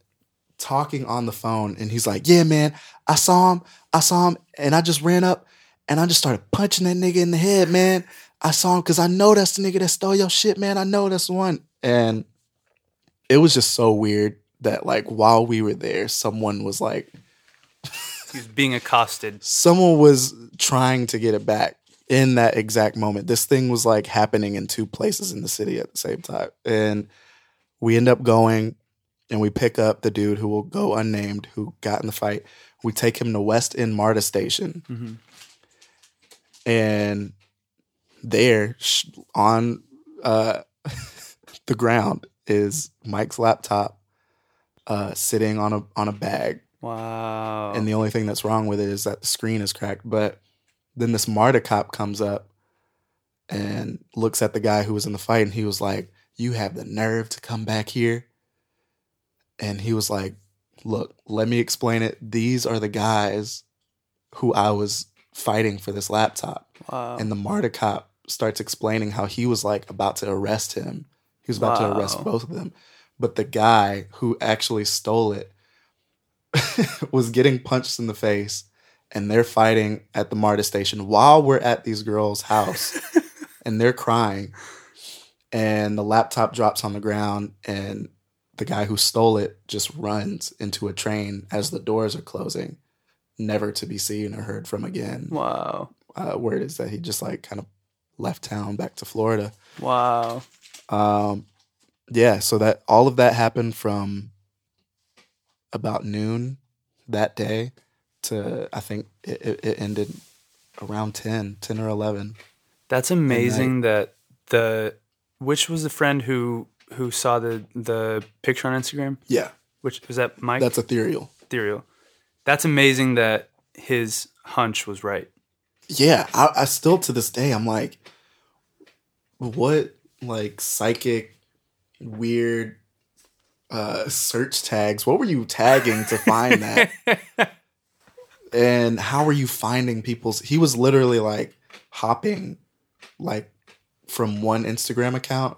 S1: talking on the phone, and he's like, Yeah, man, I saw him. I saw him, and I just ran up and I just started punching that nigga in the head, man. I saw him because I know that's the nigga that stole your shit, man. I know that's the one. And it was just so weird that, like, while we were there, someone was like,
S2: He's being accosted.
S1: someone was trying to get it back in that exact moment. This thing was like happening in two places in the city at the same time. And we end up going and we pick up the dude who will go unnamed who got in the fight. We take him to West End MARTA station.
S2: Mhm.
S1: And there on uh, the ground is Mike's laptop uh, sitting on a on a bag
S2: Wow.
S1: and the only thing that's wrong with it is that the screen is cracked. But then this MARTA cop comes up and looks at the guy who was in the fight, and he was like, "You have the nerve to come back here." And he was like, "Look, let me explain it. These are the guys who I was fighting for this laptop."
S2: wow.
S1: And the MARTA cop starts explaining how he was like about to arrest him. He was about to arrest both of them. But the guy who actually stole it was getting punched in the face and they're fighting at the MARTA station while we're at these girls' house and they're crying. And the laptop drops on the ground and the guy who stole it just runs into a train as the doors are closing, never to be seen or heard from again
S2: wow.
S1: uh, word is that he just like kind of left town back to Florida.
S2: Wow.
S1: Um, yeah, so that all of that happened from about noon that day to I think it, it, it ended around 10, 10 or eleven.
S2: That's amazing that the which was the friend who who saw the the picture on Instagram?
S1: Yeah,
S2: Which was that Mike?
S1: that's ethereal.
S2: ethereal. That's amazing that his hunch was right.
S1: Yeah, I, I still to this day I'm like, what like psychic weird uh search tags? What were you tagging to find that? and how were you finding people's? He was literally like hopping, like from one Instagram account.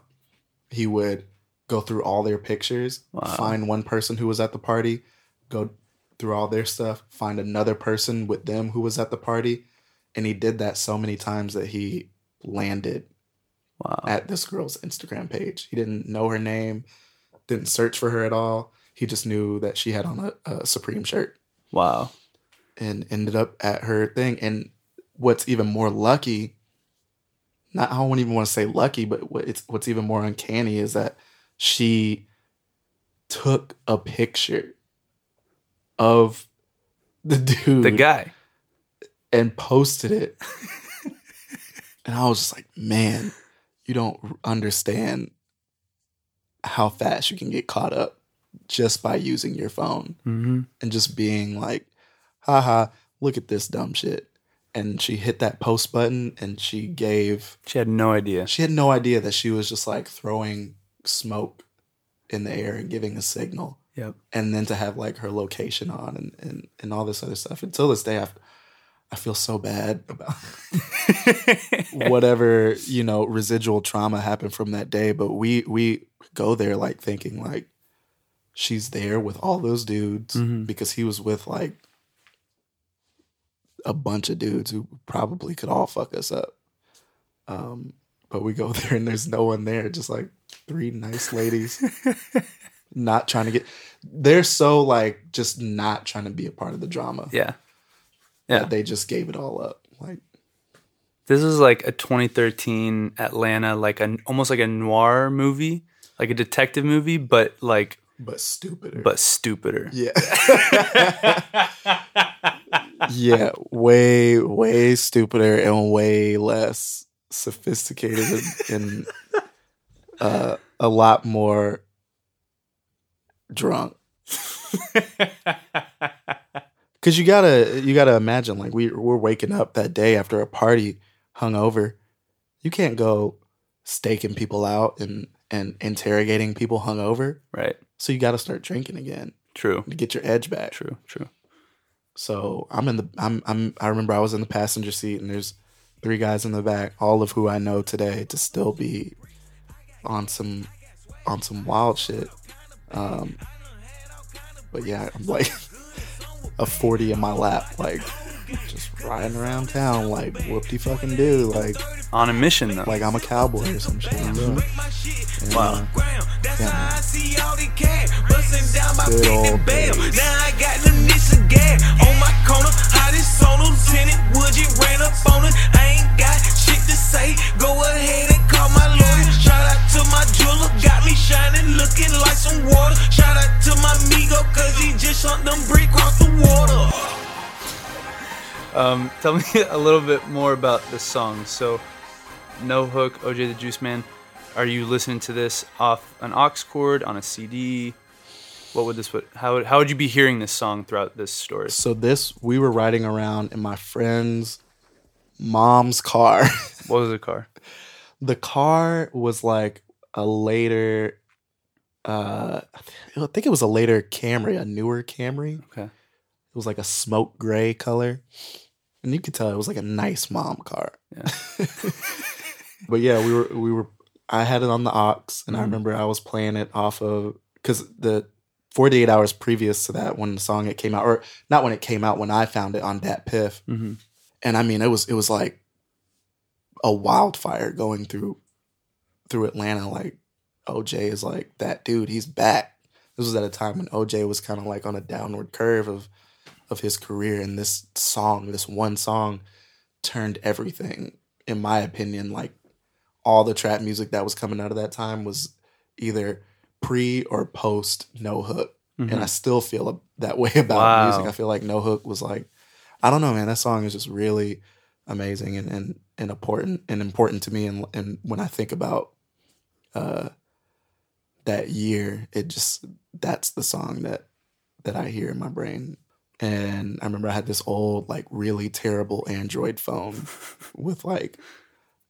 S1: He would go through all their pictures, find one person who was at the party, go through all their stuff, find another person with them who was at the party, and he did that so many times that he landed
S2: Wow.
S1: at this girl's Instagram page. He didn't know her name, didn't search for her at all. He just knew that she had on a, a Supreme shirt
S2: Wow.
S1: and ended up at her thing. And what's even more lucky, not I don't even want to say lucky, but what it's what's even more uncanny is that she took a picture of the dude
S2: The guy.
S1: and posted it. and I was just like, man, you don't understand how fast you can get caught up just by using your phone
S2: Mm-hmm.
S1: and just being like, haha, look at this dumb shit. And she hit that post button and she gave,
S2: She had no idea.
S1: she had no idea that she was just like throwing smoke in the air and giving a signal
S2: Yep.
S1: and then to have like her location on and, and, and all this other stuff. Until this day, I, I feel so bad about whatever you know residual trauma happened from that day. But we we go there like thinking like she's there with all those dudes because he was with like a bunch of dudes who probably could all fuck us up. Um, but we go there and there's no one there, just like three nice ladies not trying to get they're so like just not trying to be a part of the drama
S2: Yeah.
S1: That
S2: Yeah.
S1: they just gave it all up like
S2: This is like a 2013 Atlanta, like an almost like a noir movie, like a detective movie, but like
S1: but stupider
S2: but stupider.
S1: yeah yeah way way stupider and way less sophisticated and, and uh, a lot more drunk Cause you gotta you gotta imagine like we we're waking up that day after a party hungover. You can't go staking people out and and interrogating people hungover.
S2: Right.
S1: So you gotta start drinking again
S2: True.
S1: to get your edge back.
S2: True. True.
S1: So I'm in the I'm I'm I remember I was in the passenger seat and there's three guys in the back, all of who I know today to still be on some on some wild shit. Um but yeah, I'm like a 40 in my lap, like just riding around town like whoop-de fucking do, like
S2: On a mission though.
S1: like I'm a cowboy or some shit.
S2: Mm-hmm.
S1: And,
S2: Wow.
S1: uh, Yeah, man.
S3: I see all the cash. Busting down my
S1: Good old days.
S3: Now I got them Nissan gas on my corner. Hottest on Lieutenant Would you ran up on it? I ain't got shit to say. Go ahead and call my lawyer. Shout out to my jeweler. Got me shining, looking like some water. Shout out to my Migo, cause he just shot them brick across the water.
S2: Um, tell me a little bit more about this song. So, No Hook, OJ the Juice Man. Are you listening to this off an aux cord on a CD? What would this would how would, how would you be hearing this song throughout this story?
S1: So this we were riding around in my friend's mom's car.
S2: What was the car?
S1: the car was like a later uh I think it was a later Camry, a newer Camry.
S2: Okay.
S1: It was like a smoke gray color. And you could tell it was like a nice mom car.
S2: Yeah.
S1: but yeah, we were we were I had it on the aux and I remember I was playing it off of cuz the 48 hours previous to that when the song it came out or not when it came out when I found it on DatPiff.
S2: Mhm.
S1: And I mean it was it was like a wildfire going through through Atlanta like OJ is like that dude, he's back. This was at a time when OJ was kind of like on a downward curve of of his career and this song, this one song turned everything in my opinion like all the trap music that was coming out of that time was either pre or post no hook. And I mm-hmm. still feel that way about
S2: Wow.
S1: music. I feel like no hook was like I don't know, man. That song is just really amazing and and, and important and important to me. And and when I think about uh, that year, it just that's the song that that I hear in my brain. And I remember I had this old, like really terrible Android phone with like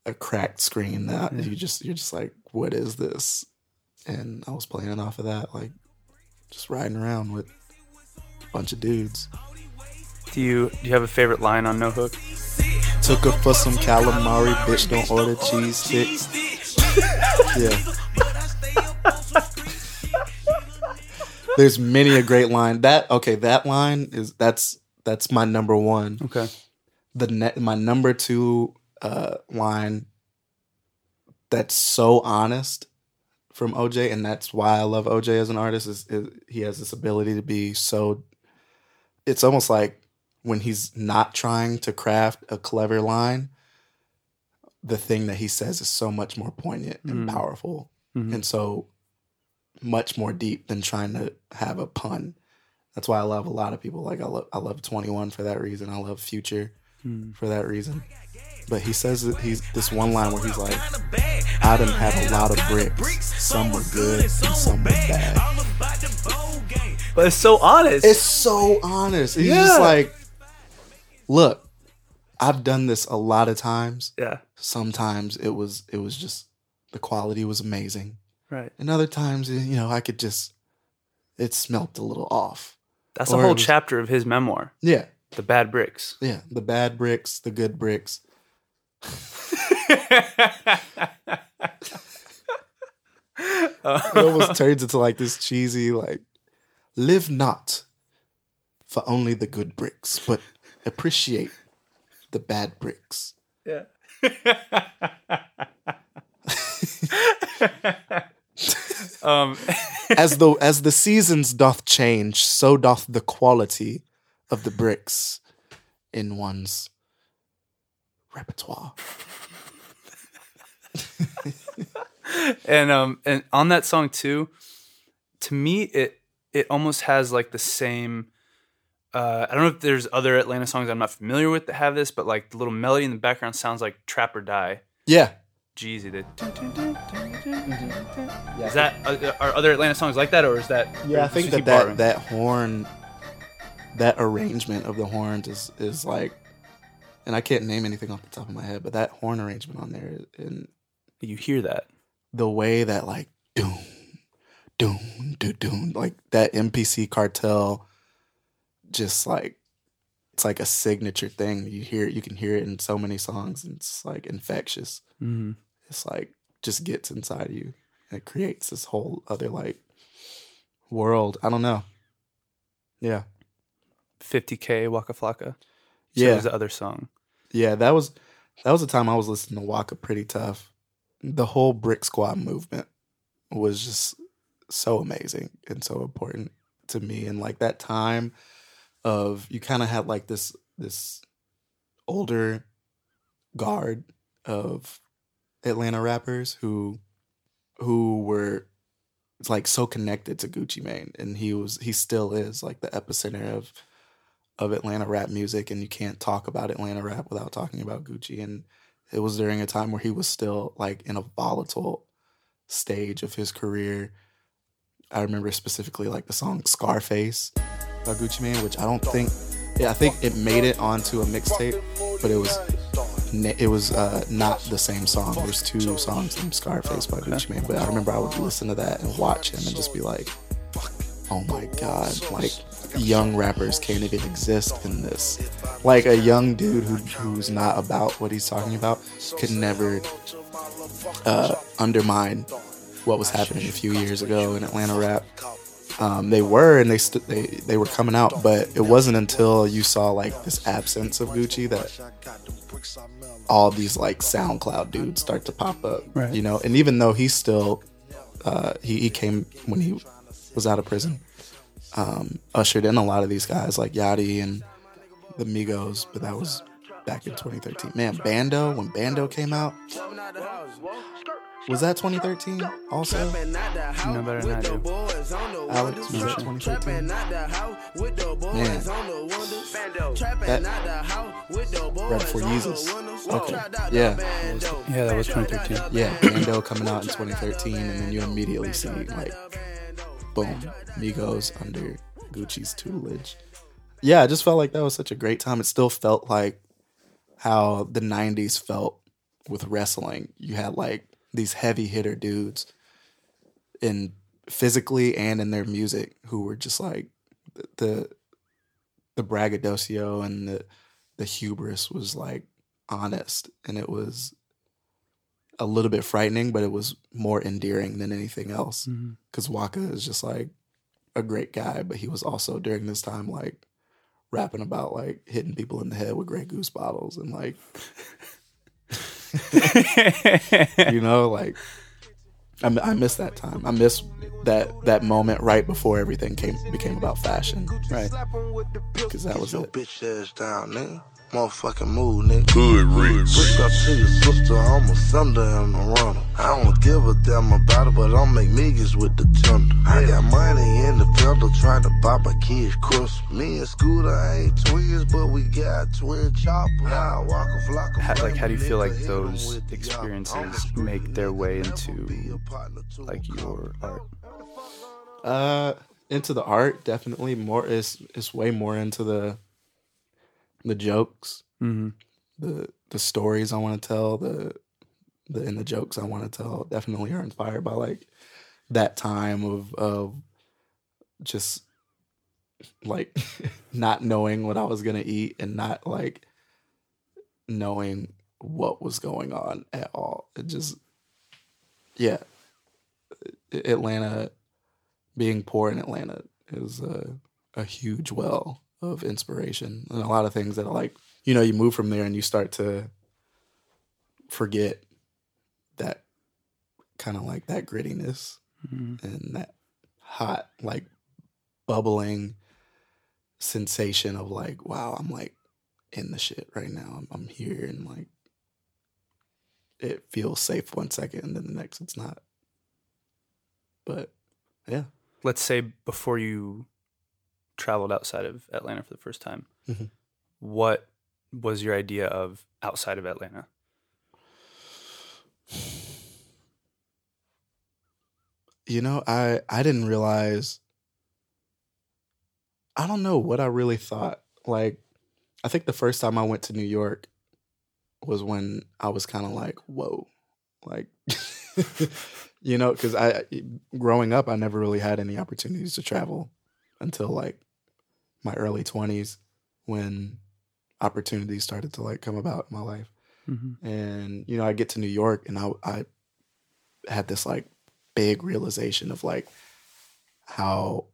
S1: a cracked screen that you just you're just like, what is this? And I was playing off of that, like just riding around with a bunch of dudes.
S2: Do you do you have a favorite line on No Hook?
S1: Took her for some calamari, bitch. Don't order cheese sticks. yeah. There's many a great line. That okay, that line is that's that's my number one.
S2: Okay.
S1: The net my number two uh line that's so honest from OJ, and that's why I love OJ as an artist. Is, is he has this ability to be so. It's almost like when he's not trying to craft a clever line, the thing that he says is so much more poignant and mm-hmm. powerful, mm-hmm. and so much more deep than trying to have a pun. That's why I love a lot of people. Like I love I love Twenty One for that reason. I love Future mm. for that reason. But he says that he's this one line where he's like, "I done had a lot of bricks. Some were good and some were bad."
S2: But it's so honest.
S1: It's so honest. He's just like, "Look, I've done this a lot of times.
S2: yeah.
S1: Sometimes it was it was just the quality was amazing,
S2: Right.
S1: and other times you know I could just it smelt a little off."
S2: That's a
S1: Or it
S2: whole
S1: was-
S2: chapter of his memoir,
S1: Yeah,
S2: The Bad Bricks.
S1: yeah. The bad bricks, the good bricks. It almost turns into like this cheesy, like, live not for only the good bricks, but appreciate the bad bricks.
S2: Yeah. um,
S1: As the as the seasons doth change, so doth the quality of the bricks in one's repertoire.
S2: and um and on that song too to me it it almost has like the same uh, I don't know if there's other Atlanta songs I'm not familiar with that have this, but like the little melody in the background sounds like "Trap or Die."
S1: Yeah.
S2: Jeezy, the is that uh, are other Atlanta songs like that, or is that
S1: Yeah, I think that that, that horn, that arrangement of the horns is is like, and I can't name anything off the top of my head, but that horn arrangement on there and
S2: you hear that?
S1: the way that like doom, doom, doom, doom, like that MPC cartel, just like it's like a signature thing. You hear, you can hear it in so many songs, and it's like infectious.
S2: Mm-hmm.
S1: It's like just gets inside you. And it creates this whole other like world. I don't know. Yeah.
S2: 50k Waka Flocka. So
S1: Yeah.
S2: was the other song.
S1: Yeah, that was that was the time I was listening to Waka pretty tough. The whole Brick Squad movement was just so amazing and so important to me. And like that time of you kind of had like this this older guard of Atlanta rappers who who were like so connected to Gucci Mane and he was he still is like the epicenter of of Atlanta rap music and you can't talk about Atlanta rap without talking about Gucci and it was during a time where he was still like in a volatile stage of his career. I remember specifically like the song Scarface by Gucci Mane, which I don't think yeah, I think it made it onto a mixtape, but it was it was uh, not the same song. There's two songs named Scarface by Gucci Mane, but I remember I would listen to that and watch him and just be like, oh my god, like young rappers can't even exist in this. Like a young dude who who's not about what he's talking about could never uh, undermine what was happening a few years ago in Atlanta rap. Um, they were and they st- they they were coming out, but it wasn't until you saw like this absence of Gucci that all these like SoundCloud dudes start to pop up.
S2: Right.
S1: You know, and even though he's still uh, he he came when he was out of prison, um, ushered in a lot of these guys like Yachty and the Migos, but that was back in 2013. Man, Bando when Bando came out, Was that 2013 also?
S2: You know better than I do.
S1: Alex, was that 2013? Man. That Red for Jesus. Okay. Yeah.
S2: Yeah, that was 2013.
S1: Yeah. Bando coming out in 2013, and then you immediately see, like, boom, Migos under Gucci's tutelage. Yeah, I just felt like that was such a great time. It still felt like how the 90s felt with wrestling. You had, like, these heavy hitter dudes in physically and in their music who were just like the the braggadocio and the the hubris was like honest. And it was a little bit frightening but it was more endearing than anything else. Mm-hmm. Because Waka is just like a great guy but he was also during this time like rapping about like hitting people in the head with Grey Goose bottles and like you know like I, mi- I miss that time. I miss that that moment right before everything came became about fashion.
S2: Right.
S1: because that was
S4: Your
S1: it
S4: bitch ass down, nigga. Motherfucking move, nigga. Good Rich. Look up to your sister, I'm a thunder and a runner. I don't give a damn about it, but I'll make niggas with the thunder. I got money in the field trying to buy my kids Christmas. Me and Scooter ain't twins, but we got twin choppers. I walk a flock of
S2: How, like, how do you feel like
S4: nigga, hit 'em
S2: those experiences make their way into
S4: be a partner to a
S2: like your art?
S1: uh into the art definitely more is is way more into the the jokes
S2: Mm-hmm.
S1: the the stories i want to tell the the and the jokes i want to tell definitely are inspired by like that time of of just like not knowing what i was gonna eat and not like knowing what was going on at all it just yeah atlanta being poor in atlanta is a, a huge well of inspiration and a lot of things that are like you know you move from there and you start to forget that kind of like that grittiness mm-hmm. and that hot like bubbling sensation of like wow i'm like in the shit right now. I'm, I'm here and like it feels safe one second and then the next it's not. But yeah.
S2: Let's say before you traveled outside of Atlanta for the first time,
S1: Mhm.
S2: what was your idea of outside of Atlanta?
S1: you know i i didn't realize i don't know what i really thought like i think the first time i went to new york was when i was kind of like whoa like you know because i growing up i never really had any opportunities to travel until like my early 20s when opportunities started to like come about in my life
S2: Mm-hmm.
S1: and you know i get to new york and i i had this like big realization of like how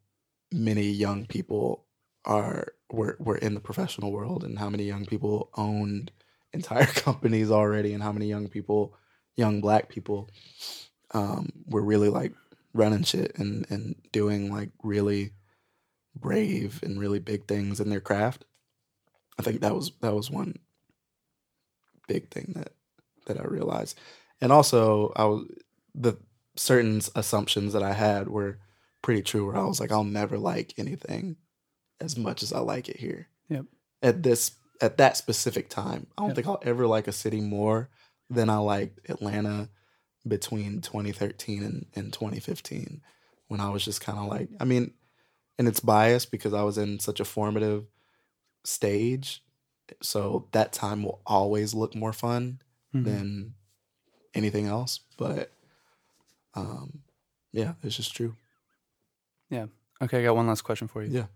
S1: many young people are were were in the professional world and how many young people owned entire companies already and how many young people young black people um were really like running shit and and doing like really brave and really big things in their craft i think that was that was one big thing that that I realized. And also I was the certain assumptions that I had were pretty true where I was like, I'll never like anything as much as I like it here.
S2: Yep.
S1: At this at that specific time. I don't
S2: Yep.
S1: think I'll ever like a city more than I liked Atlanta between 2013 and, and 2015 when I was just kind of like I mean, and it's biased because I was in such a formative stage. So that time will always look more fun
S2: Mhm.
S1: than anything else. But um, yeah, it's just true. Yeah.
S2: Okay, I got one last question for you.
S1: Yeah.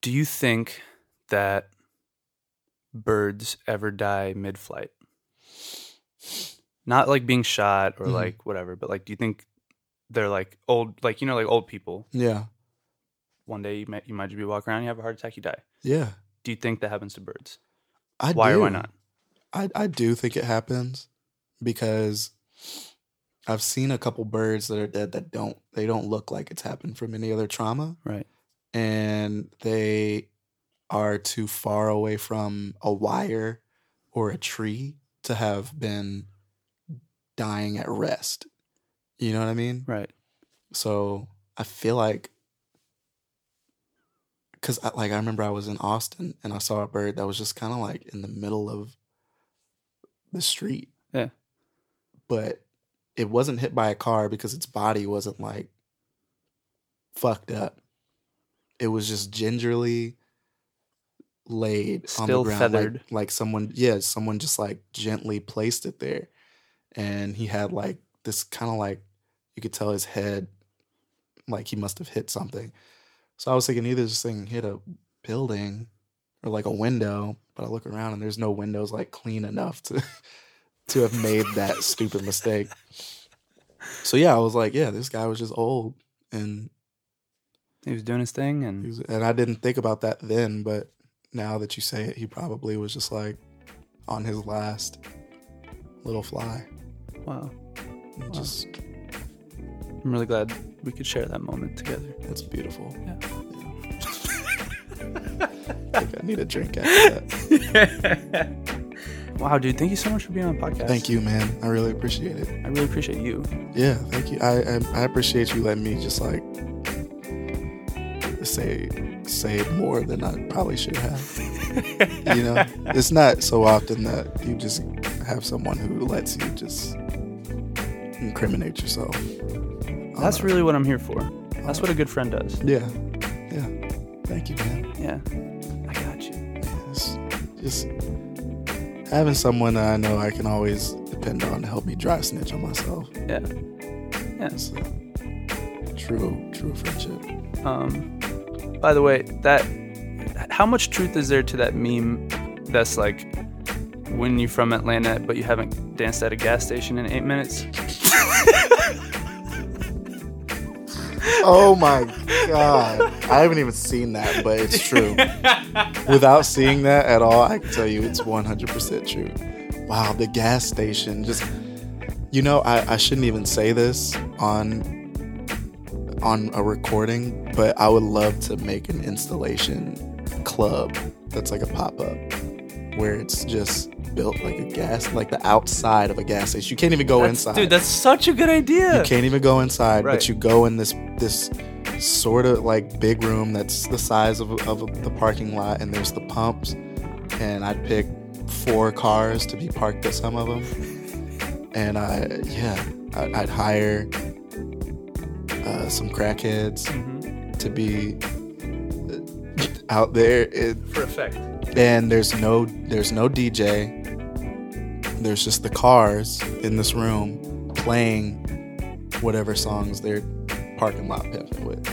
S2: Do you think that birds ever die mid flight? Not like being shot or
S1: Mhm.
S2: like whatever, but like, do you think they're like old, like, you know, like old people?
S1: Yeah.
S2: One day you might, you might just be walking around, you have a heart attack, you die.
S1: Yeah.
S2: Do you think that happens to birds?
S1: I
S2: Why
S1: do.
S2: or why not?
S1: I, I do think it happens because I've seen a couple birds that are dead that don't they don't look like it's happened from any other trauma.
S2: Right.
S1: and they are too far away from a wire or a tree to have been dying at rest. You know what I mean?
S2: Right.
S1: So I feel like, because I, like I remember I was in Austin and I saw a bird that was just kind of like in the middle of the street.
S2: Yeah.
S1: But it wasn't hit by a car because its body wasn't like fucked up. It was just gingerly laid on the ground,
S2: feathered.
S1: like, like someone, yeah, someone just like gently placed it there, and he had like this kind of like you could tell his head, like he must have hit something. So I was thinking either this thing hit a building or like a window, but I look around and there's no windows like clean enough to to have made that stupid mistake. So yeah, I was like, yeah, this guy was just old and
S2: He was doing his thing, and
S1: was, and I didn't think about that then, but now that you say it, he probably was just like on his last little fly.
S2: wow,
S1: And Just
S2: I'm really glad we could share that moment together.
S1: that's beautiful.
S2: Yeah.
S1: I think I need a drink after that.
S2: Wow, dude, thank you so much for being on the podcast.
S1: Thank you, man. I really appreciate it.
S2: I really appreciate you.
S1: Yeah, thank you. I I, I appreciate you letting me just like say say more than I probably should have. you know, it's not so often that you just have someone who lets you just incriminate yourself.
S2: That's really what I'm here for. That's what a good friend does.
S1: yeah, yeah. Thank you, man.
S2: Yeah, I got you.
S1: It's just having someone that I know I can always depend on to help me dry snitch on myself.
S2: Yeah, yeah.
S1: It's a true, true friendship.
S2: Um, by the way, that how much truth is there to that meme that's like when you're from Atlanta but you haven't danced at a gas station in eight minutes?
S1: Oh my god. I haven't even seen that, but it's true. Without seeing that at all, I can tell you it's 100% true. Wow, the gas station just You know, I, I shouldn't even say this on on a recording, but I would love to make an installation club that's like a pop-up where it's just built like a gas like the outside of a gas station. You can't even go
S2: That's-
S1: inside.
S2: Dude, that's such a good idea.
S1: You can't even go inside,
S2: Right.
S1: but you go in this this sort of like big room that's the size of, of the parking lot, and there's the pumps, and I'd pick four cars to be parked at some of them, and I yeah I'd, I'd hire uh, some crackheads
S2: Mhm.
S1: to be uh, out there. It,
S2: For effect.
S1: and there's no there's no DJ. There's just the cars in this room playing whatever songs they're parking lot pimping with.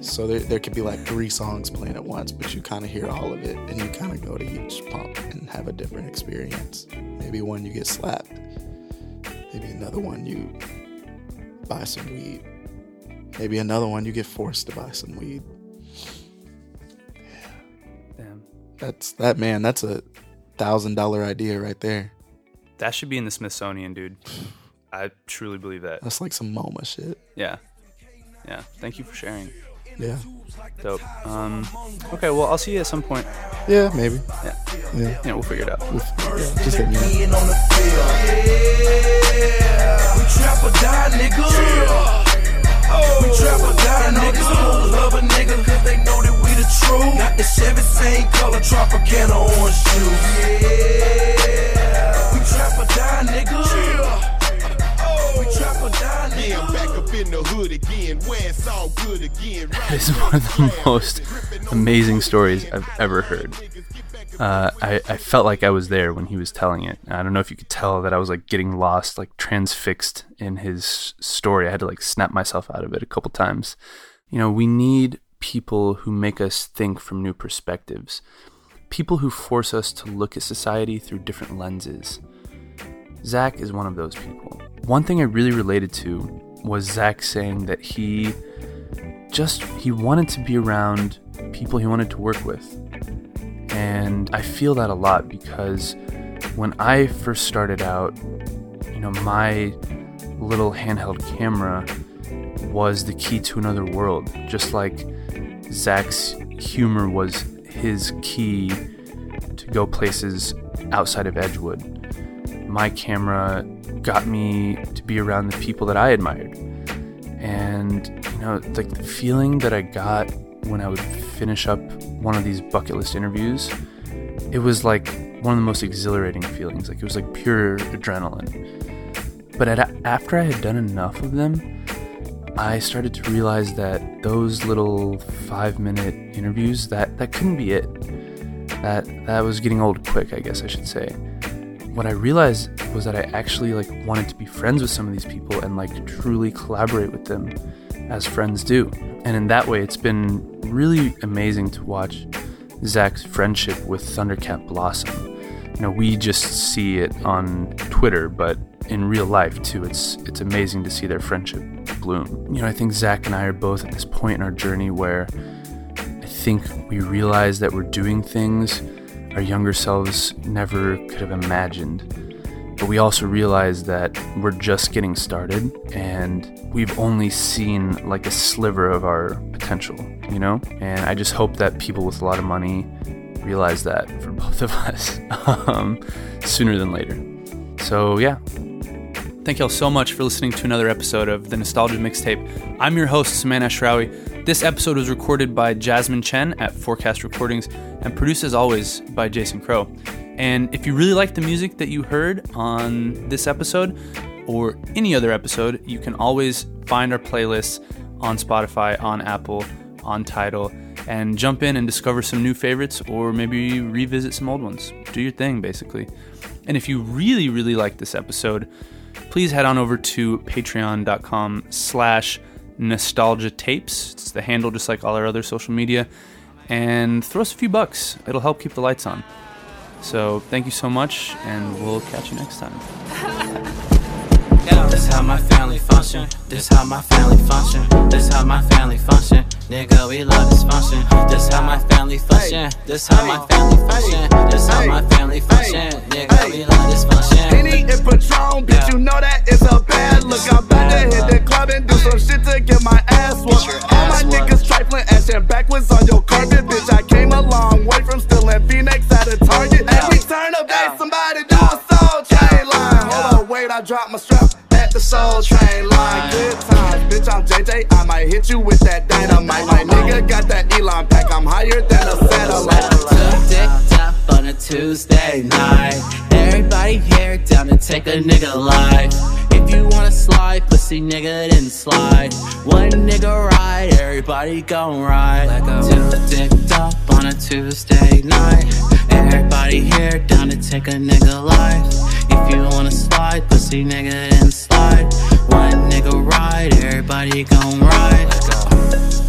S1: so there there could be like three songs playing at once, but you kind of hear all of it, and you kind of go to each pump and have a different experience. Maybe one you get slapped. Maybe another one you buy some weed. Maybe another one you get forced to buy some weed.
S2: Damn.
S1: That's that man. That's a thousand dollar idea right there.
S2: That should be in the Smithsonian, dude. I truly believe that.
S1: That's like some MoMA shit.
S2: Yeah. Yeah. Thank you for sharing.
S1: Yeah.
S2: Dope. Um, okay, well, I'll see you at some point.
S1: Yeah, maybe.
S2: Yeah.
S1: Yeah.
S2: Yeah, we'll figure it out.
S1: yeah. Just hit me up.
S3: in on the field. Yeah. We trap or die, nigga. We trap or die, niggas. Don't love a nigga cause they know that we the truth. Got the Chevy same color, Tropicana orange juice. Yeah. We trap or die, nigga. We trap or die,
S5: Yeah, I'm back up in the hood again, where it's all good again.
S2: This is one of the most amazing stories I've ever heard. Uh, I, I felt like I was there when he was telling it. I don't know if you could tell that I was like getting lost, like transfixed in his story. I had to like snap myself out of it a couple times. You know, we need people who make us think from new perspectives, people who force us to look at society through different lenses. Zack is one of those people. One thing I really related to was Zack saying that he just he wanted to be around people he wanted to work with. And I feel that a lot because when I first started out, you know, my little handheld camera was the key to another world, just like Zack's humor was his key to go places outside of Edgewood. My camera got me to be around the people that I admired. And, you know, like the feeling that I got when I would finish up one of these bucket list interviews, it was like one of the most exhilarating feelings. Like it was like pure adrenaline. But at, after I had done enough of them, I started to realize that those little five minute interviews that that couldn't be it. That that was getting old quick, I guess I should say. What I realized was that I actually like wanted to be friends with some of these people and like truly collaborate with them as friends do. And in that way, it's been really amazing to watch Zack's friendship with Thundercat blossom. You know, we just see it on Twitter, but in real life too, it's it's amazing to see their friendship bloom. You know, I think Zack and I are both at this point in our journey where I think we realize that we're doing things our younger selves never could have imagined. But we also realize that we're just getting started and we've only seen like a sliver of our potential, you know? And I just hope that people with a lot of money realize that for both of us um, sooner than later. So, yeah.
S6: Thank y'all so much for listening to another episode of the Nostalgia Mixtape. I'm your host, Saman Ashrawi. This episode was recorded by Jasmine Chen at Forecast Recordings and produced as always by Jason Crow. And if you really like the music that you heard on this episode or any other episode, you can always find our playlists on Spotify, on Apple, on Tidal, and jump in and discover some new favorites or maybe revisit some old ones. Do your thing, basically. And if you really, really like this episode, please head on over to patreon.com slash nostalgia tapes. It's the handle just like all our other social media. And throw us a few bucks. It'll help keep the lights on. So thank you so much, and we'll catch you next time.
S7: This how my family function. This how my family function. This how my family function. Nigga, we love this function. This how my family function. This how my family function. This how my family function. Nigga, we love this function.
S4: Henny and Patron, bitch, you know that it's a bad look. I'm about to hit the club and do some shit to get my ass whooped. All my niggas trifling, ashing backwards on your carpet, bitch. I came a long way from stealing Phoenix at a Target. And we turn up, hey, somebody do a Soul chain line. Hold on, wait, I dropped my strap at the soul train line. Good times, bitch, I'm JJ. I might hit you with that dynamite. My nigga got that Elon pack. I'm higher than a satellite.
S7: Dick top on a Tuesday night. Everybody here down to take a nigga life. If you wanna slide, pussy nigga, then slide. One nigga ride, everybody gon' ride. Two dick up on a Tuesday night. Everybody here down to take a nigga life. If you wanna slide, pussy nigga, then slide. One nigga ride, everybody gon' ride.